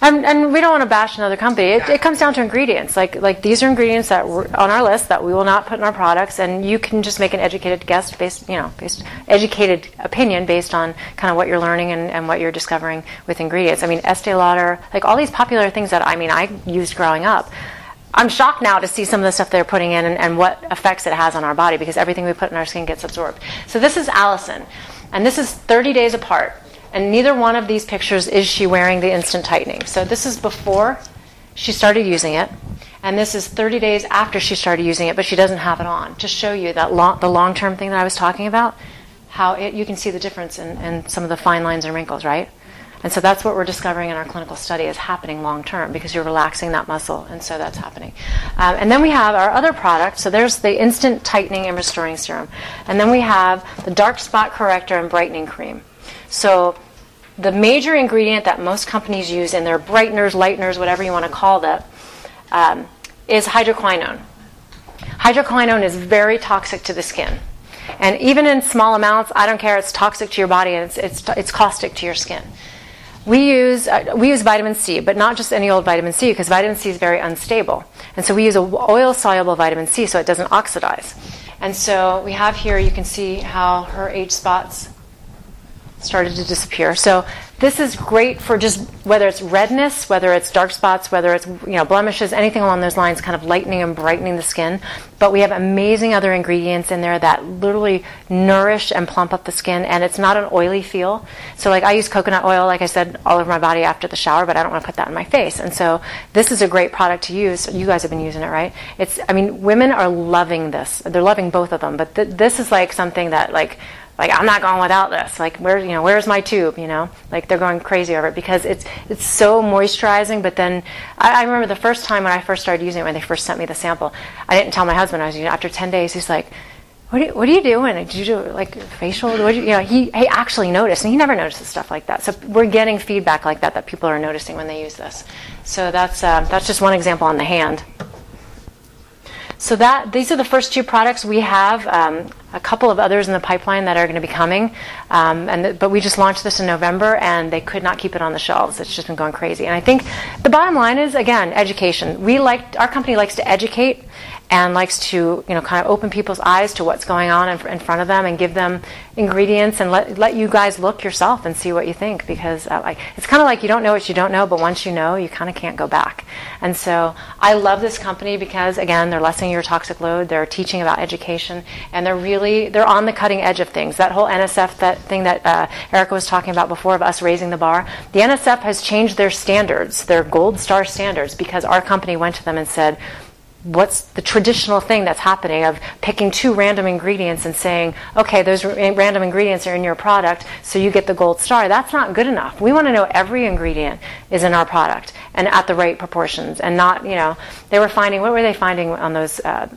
And, and, we don't want to bash another company. It, it, comes down to ingredients. Like like these are ingredients that were on our list that we will not put in our products, and you can just make an educated guess based, you know, based educated opinion based on kind of what you're learning and, and what you're discovering with ingredients. I mean, Estee Lauder, like all these popular things that I mean I used growing up. I'm shocked now to see some of the stuff they're putting in and, and what effects it has on our body because everything we put in our skin gets absorbed. So this is Allison, and this is 30 days apart. And neither one of these pictures is she wearing the instant tightening. So this is before she started using it, and this is 30 days after she started using it, but she doesn't have it on. To show you that long, the long term thing that I was talking about, how it, you can see the difference in, in, some of the fine lines and wrinkles, right? And so that's what we're discovering in our clinical study is happening long term because you're relaxing that muscle, and so that's happening. Um, and then we have our other product. So there's the instant tightening and restoring serum, and then we have the dark spot corrector and brightening cream. So the major ingredient that most companies use in their brighteners, lighteners, whatever you want to call them, um, is hydroquinone. Hydroquinone is very toxic to the skin. And even in small amounts, I don't care, it's toxic to your body and it's, it's, it's caustic to your skin. We use, uh, we use vitamin C, but not just any old vitamin C because vitamin C is very unstable. And so we use an oil soluble vitamin C so it doesn't oxidize. And so we have here, you can see how her age spots started to disappear. So this is great for just whether it's redness, whether it's dark spots, whether it's you know blemishes, anything along those lines, kind of lightening and brightening the skin. But we have amazing other ingredients in there that literally nourish and plump up the skin, and it's not an oily feel. So like I use coconut oil, like I said, all over my body after the shower, but I don't want to put that in my face. And so this is a great product to use. You guys have been using it, right? It's I mean women are loving this. They're loving both of them, but th- this is like something that like like I'm not going without this. Like where you know where's my tube? You know, like they're going crazy over it because it's it's so moisturizing. But then I, I remember the first time when I first started using it when they first sent me the sample, I didn't tell my husband I was using it. After ten days, he's like. What are, you, what are you doing? Did you do like facial? What you, you know, he, he actually noticed, and he never notices stuff like that. So we're getting feedback like that that people are noticing when they use this. So that's uh, that's just one example on the hand. So that these are the first two products we have. Um, a couple of others in the pipeline that are going to be coming, um, and but we just launched this in November, and they could not keep it on the shelves. It's just been going crazy. And I think the bottom line is again education. We like our company likes to educate, and likes to you know kind of open people's eyes to what's going on in, in, front of them and give them ingredients and let, let you guys look yourself and see what you think because uh, like it's kind of like you don't know what you don't know but once you know you kind of can't go back. And so i love this company because again they're lessening your toxic load they're teaching about education and they're really they're on the cutting edge of things. That whole nsf that thing that uh, erica was talking about before of us raising the bar the nsf has changed their standards their gold star standards because our company went to them and said what's the traditional thing that's happening of picking two random ingredients and saying, okay, those random ingredients are in your product, so you get the gold star. That's not good enough. We want to know every ingredient is in our product and at the right proportions and not, you know, they were finding, what were they finding on those? Uh,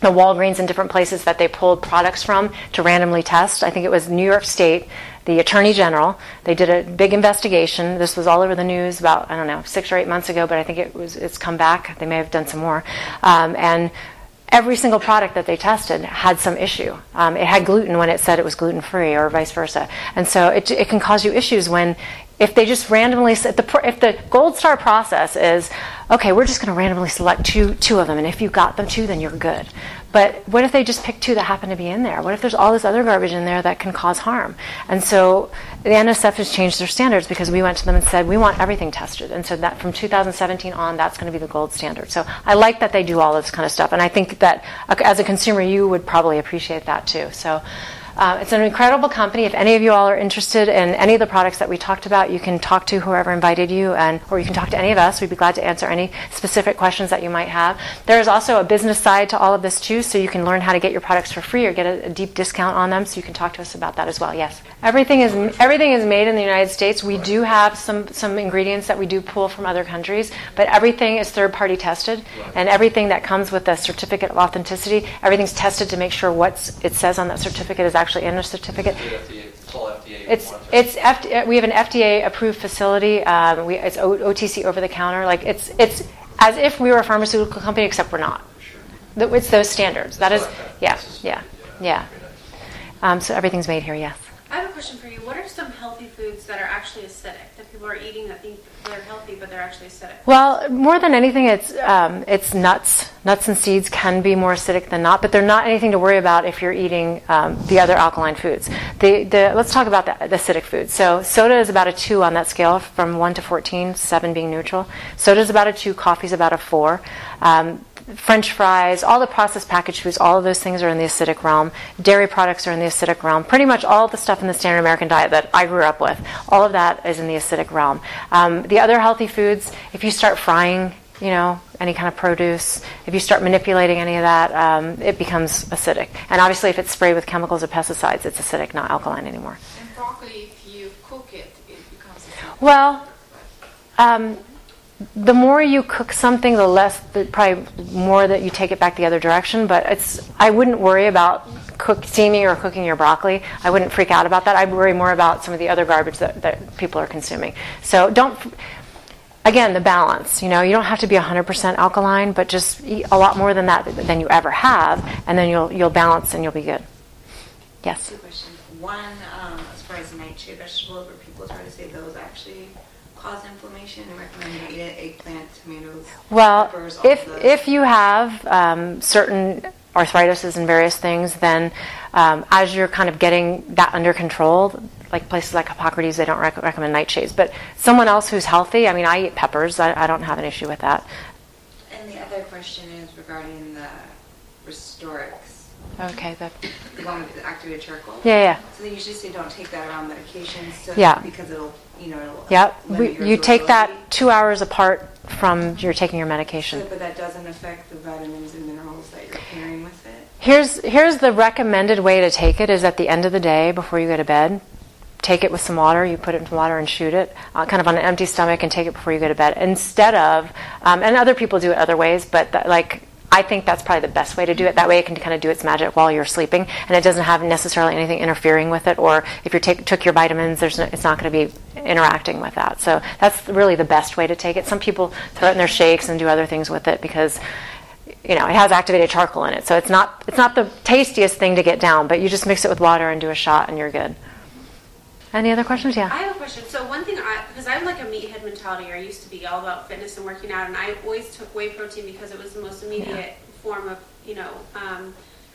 the Walgreens and different places that they pulled products from to randomly test. I think it was New York State the Attorney General. They did a big investigation. This was all over the news about I don't know six or eight months ago, but I think it was it's come back. They may have done some more, um, and every single product that they tested had some issue. Um, it had gluten when it said it was gluten free, or vice versa. And so it, it can cause you issues when if they just randomly if the if the gold star process is okay, we're just going to randomly select two two of them, and if you got them two, then you're good. But what if they just pick two that happen to be in there? What if there's all this other garbage in there that can cause harm? And so the NSF has changed their standards because we went to them and said we want everything tested, and so that from 2017 on, that's going to be the gold standard. So I like that they do all this kind of stuff, and I think that uh, as a consumer, you would probably appreciate that too. So. Uh, it's an incredible company. If any of you all are interested in any of the products that we talked about, you can talk to whoever invited you, and or you can talk to any of us. We'd be glad to answer any specific questions that you might have. There is also a business side to all of this too, so you can learn how to get your products for free or get a, a deep discount on them. So you can talk to us about that as well. Yes, everything is everything is made in the United States. We do have some some ingredients that we do pull from other countries, but everything is third party tested, and everything that comes with a certificate of authenticity, everything's tested to make sure what it says on that certificate is actually in a certificate. It's it's FD, we have an FDA approved facility. Um, we, it's o, OTC over the counter. Like it's it's as if we were a pharmaceutical company, except we're not. It's those standards. That is yeah yeah yeah. Um, so everything's made here. Yes. I have a question for you. What are some healthy foods that are actually acidic that people are eating that think they're healthy but they're actually acidic? Well, more than anything, it's um, it's nuts. Nuts and seeds can be more acidic than not, but they're not anything to worry about if you're eating um, the other alkaline foods. The, the, let's talk about the, the, acidic foods. So soda is about a two on that scale from one to 14, seven being neutral. Soda is about a two. Coffee is about a four. Um, French fries, all the processed packaged foods, all of those things are in the acidic realm. Dairy products are in the acidic realm. Pretty much all the stuff in the standard American diet that I grew up with, all of that is in the acidic realm. Um, the other healthy foods, if you start frying, you know, any kind of produce, if you start manipulating any of that, um, it becomes acidic. And obviously, if it's sprayed with chemicals or pesticides, it's acidic, not alkaline anymore. And broccoli, if you cook it, it becomes Well, um, the more you cook something, the less, the, probably more that you take it back the other direction. But it's, I wouldn't worry about cook, steaming or cooking your broccoli. I wouldn't freak out about that. I'd worry more about some of the other garbage that, that people are consuming. So don't, again, the balance. You know, you don't have to be 100% alkaline, but just eat a lot more than that than you ever have, and then you'll you'll balance and you'll be good. Yes. Two questions. One, um, as far as nightshade vegetables, where people try to say those actually cause inflammation and recommend you eat it, eggplant, tomatoes, well, peppers, if if you have um, certain arthritis and various things, then um, as you're kind of getting that under control, like places like Hippocrates, they don't rec- recommend nightshades. But someone else who's healthy, I mean, I eat peppers. I, I don't have an issue with that. And the other question is regarding the Restorix. Okay, the, the one with the activated charcoal. Yeah, yeah. So they usually say don't take that around medications. So Yeah. Because it'll, you know. Yep. We, your you take that two hours apart from you're taking your So, medication. but that doesn't affect the vitamins and minerals that you're pairing with it. Here's here's the recommended way to take it is at the end of the day before you go to bed. Take it with some water. You put it in some water and shoot it, uh, kind of on an empty stomach, and take it before you go to bed. Instead of, um, and other people do it other ways, but that, like I think that's probably the best way to do it. That way, it can kind of do its magic while you're sleeping, and it doesn't have necessarily anything interfering with it. Or if you take took your vitamins, there's no, it's not going to be interacting with that. So that's really the best way to take it. Some people throw it in their shakes and do other things with it because you know, it has activated charcoal in it, so it's not it's not the tastiest thing to get down, but you just mix it with water and do a shot, and you're good. Any other questions? Yeah. I have a question. So one thing, I because I'm like a meathead mentality, or I used to be all about fitness and working out, and I always took whey protein because it was the most immediate form of you know um,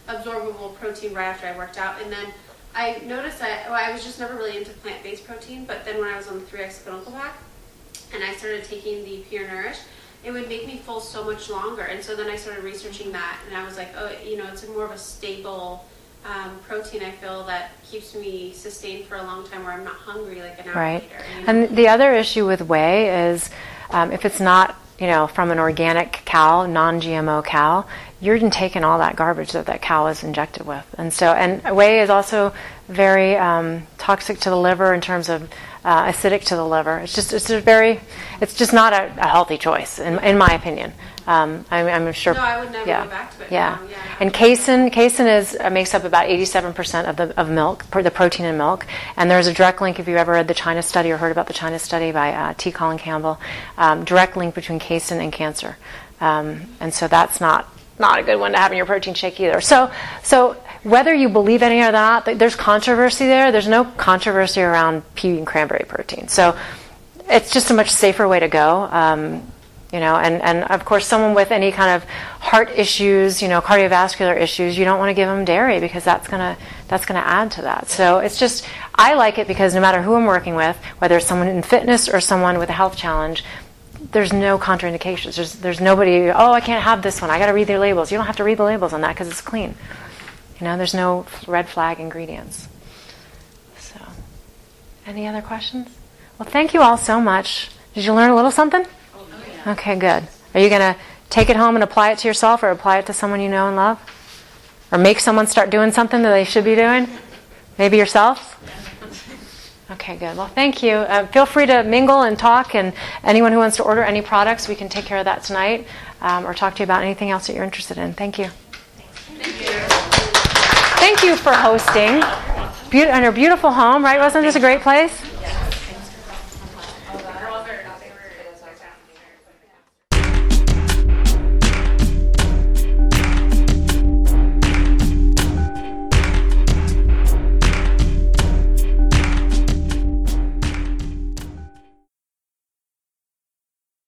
absorbable protein right after I worked out, and then I noticed that well, I was just never really into plant-based protein, but then when I was on the three X clinical pack, and I started taking the Pure Nourish, it would make me full so much longer, and so then I started researching that, and I was like, oh, you know, it's more of a stable. Um, protein I feel that keeps me sustained for a long time where I'm not hungry like an hour Right. later. you know? And the other issue with whey is um, if it's not, you know, from an organic cow, non-GMO cow, you're taking all that garbage that that cow is injected with, and so and whey is also very um, toxic to the liver in terms of uh, acidic to the liver. It's just it's a very it's just not a, a healthy choice in, in my opinion. Um, I'm, I'm sure. No, I would never yeah, go back to it Yeah, now, yeah. and casein casein is uh, makes up about 87% of the of milk, the protein in milk. And there's a direct link if you ever read the China study or heard about the China study by uh, T. Colin Campbell. Um, direct link between casein and cancer, um, and so that's not not a good one to have in your protein shake either. So so whether you believe any or not, there's controversy there. There's no controversy around pea and cranberry protein. So it's just a much safer way to go. Um, you know, and, and of course, someone with any kind of heart issues, you know, cardiovascular issues, you don't want to give them dairy because that's gonna that's gonna add to that. So it's just I like it because no matter who I'm working with, whether it's someone in fitness or someone with a health challenge, there's no contraindications. There's there's nobody. Oh, I can't have this one. I got to read their labels. You don't have to read the labels on that because it's clean. You know, there's no red flag ingredients. So, any other questions? Well, thank you all so much. Did you learn a little something? Okay, good. Are you going to take it home and apply it to yourself or apply it to someone you know and love? Or make someone start doing something that they should be doing? Maybe yourself? Okay, good. Well, thank you. Uh, feel free to mingle and talk, and anyone who wants to order any products, we can take care of that tonight um, or talk to you about anything else that you're interested in. Thank you. Thank you for hosting. Be- and your beautiful home, right? Wasn't this a great place?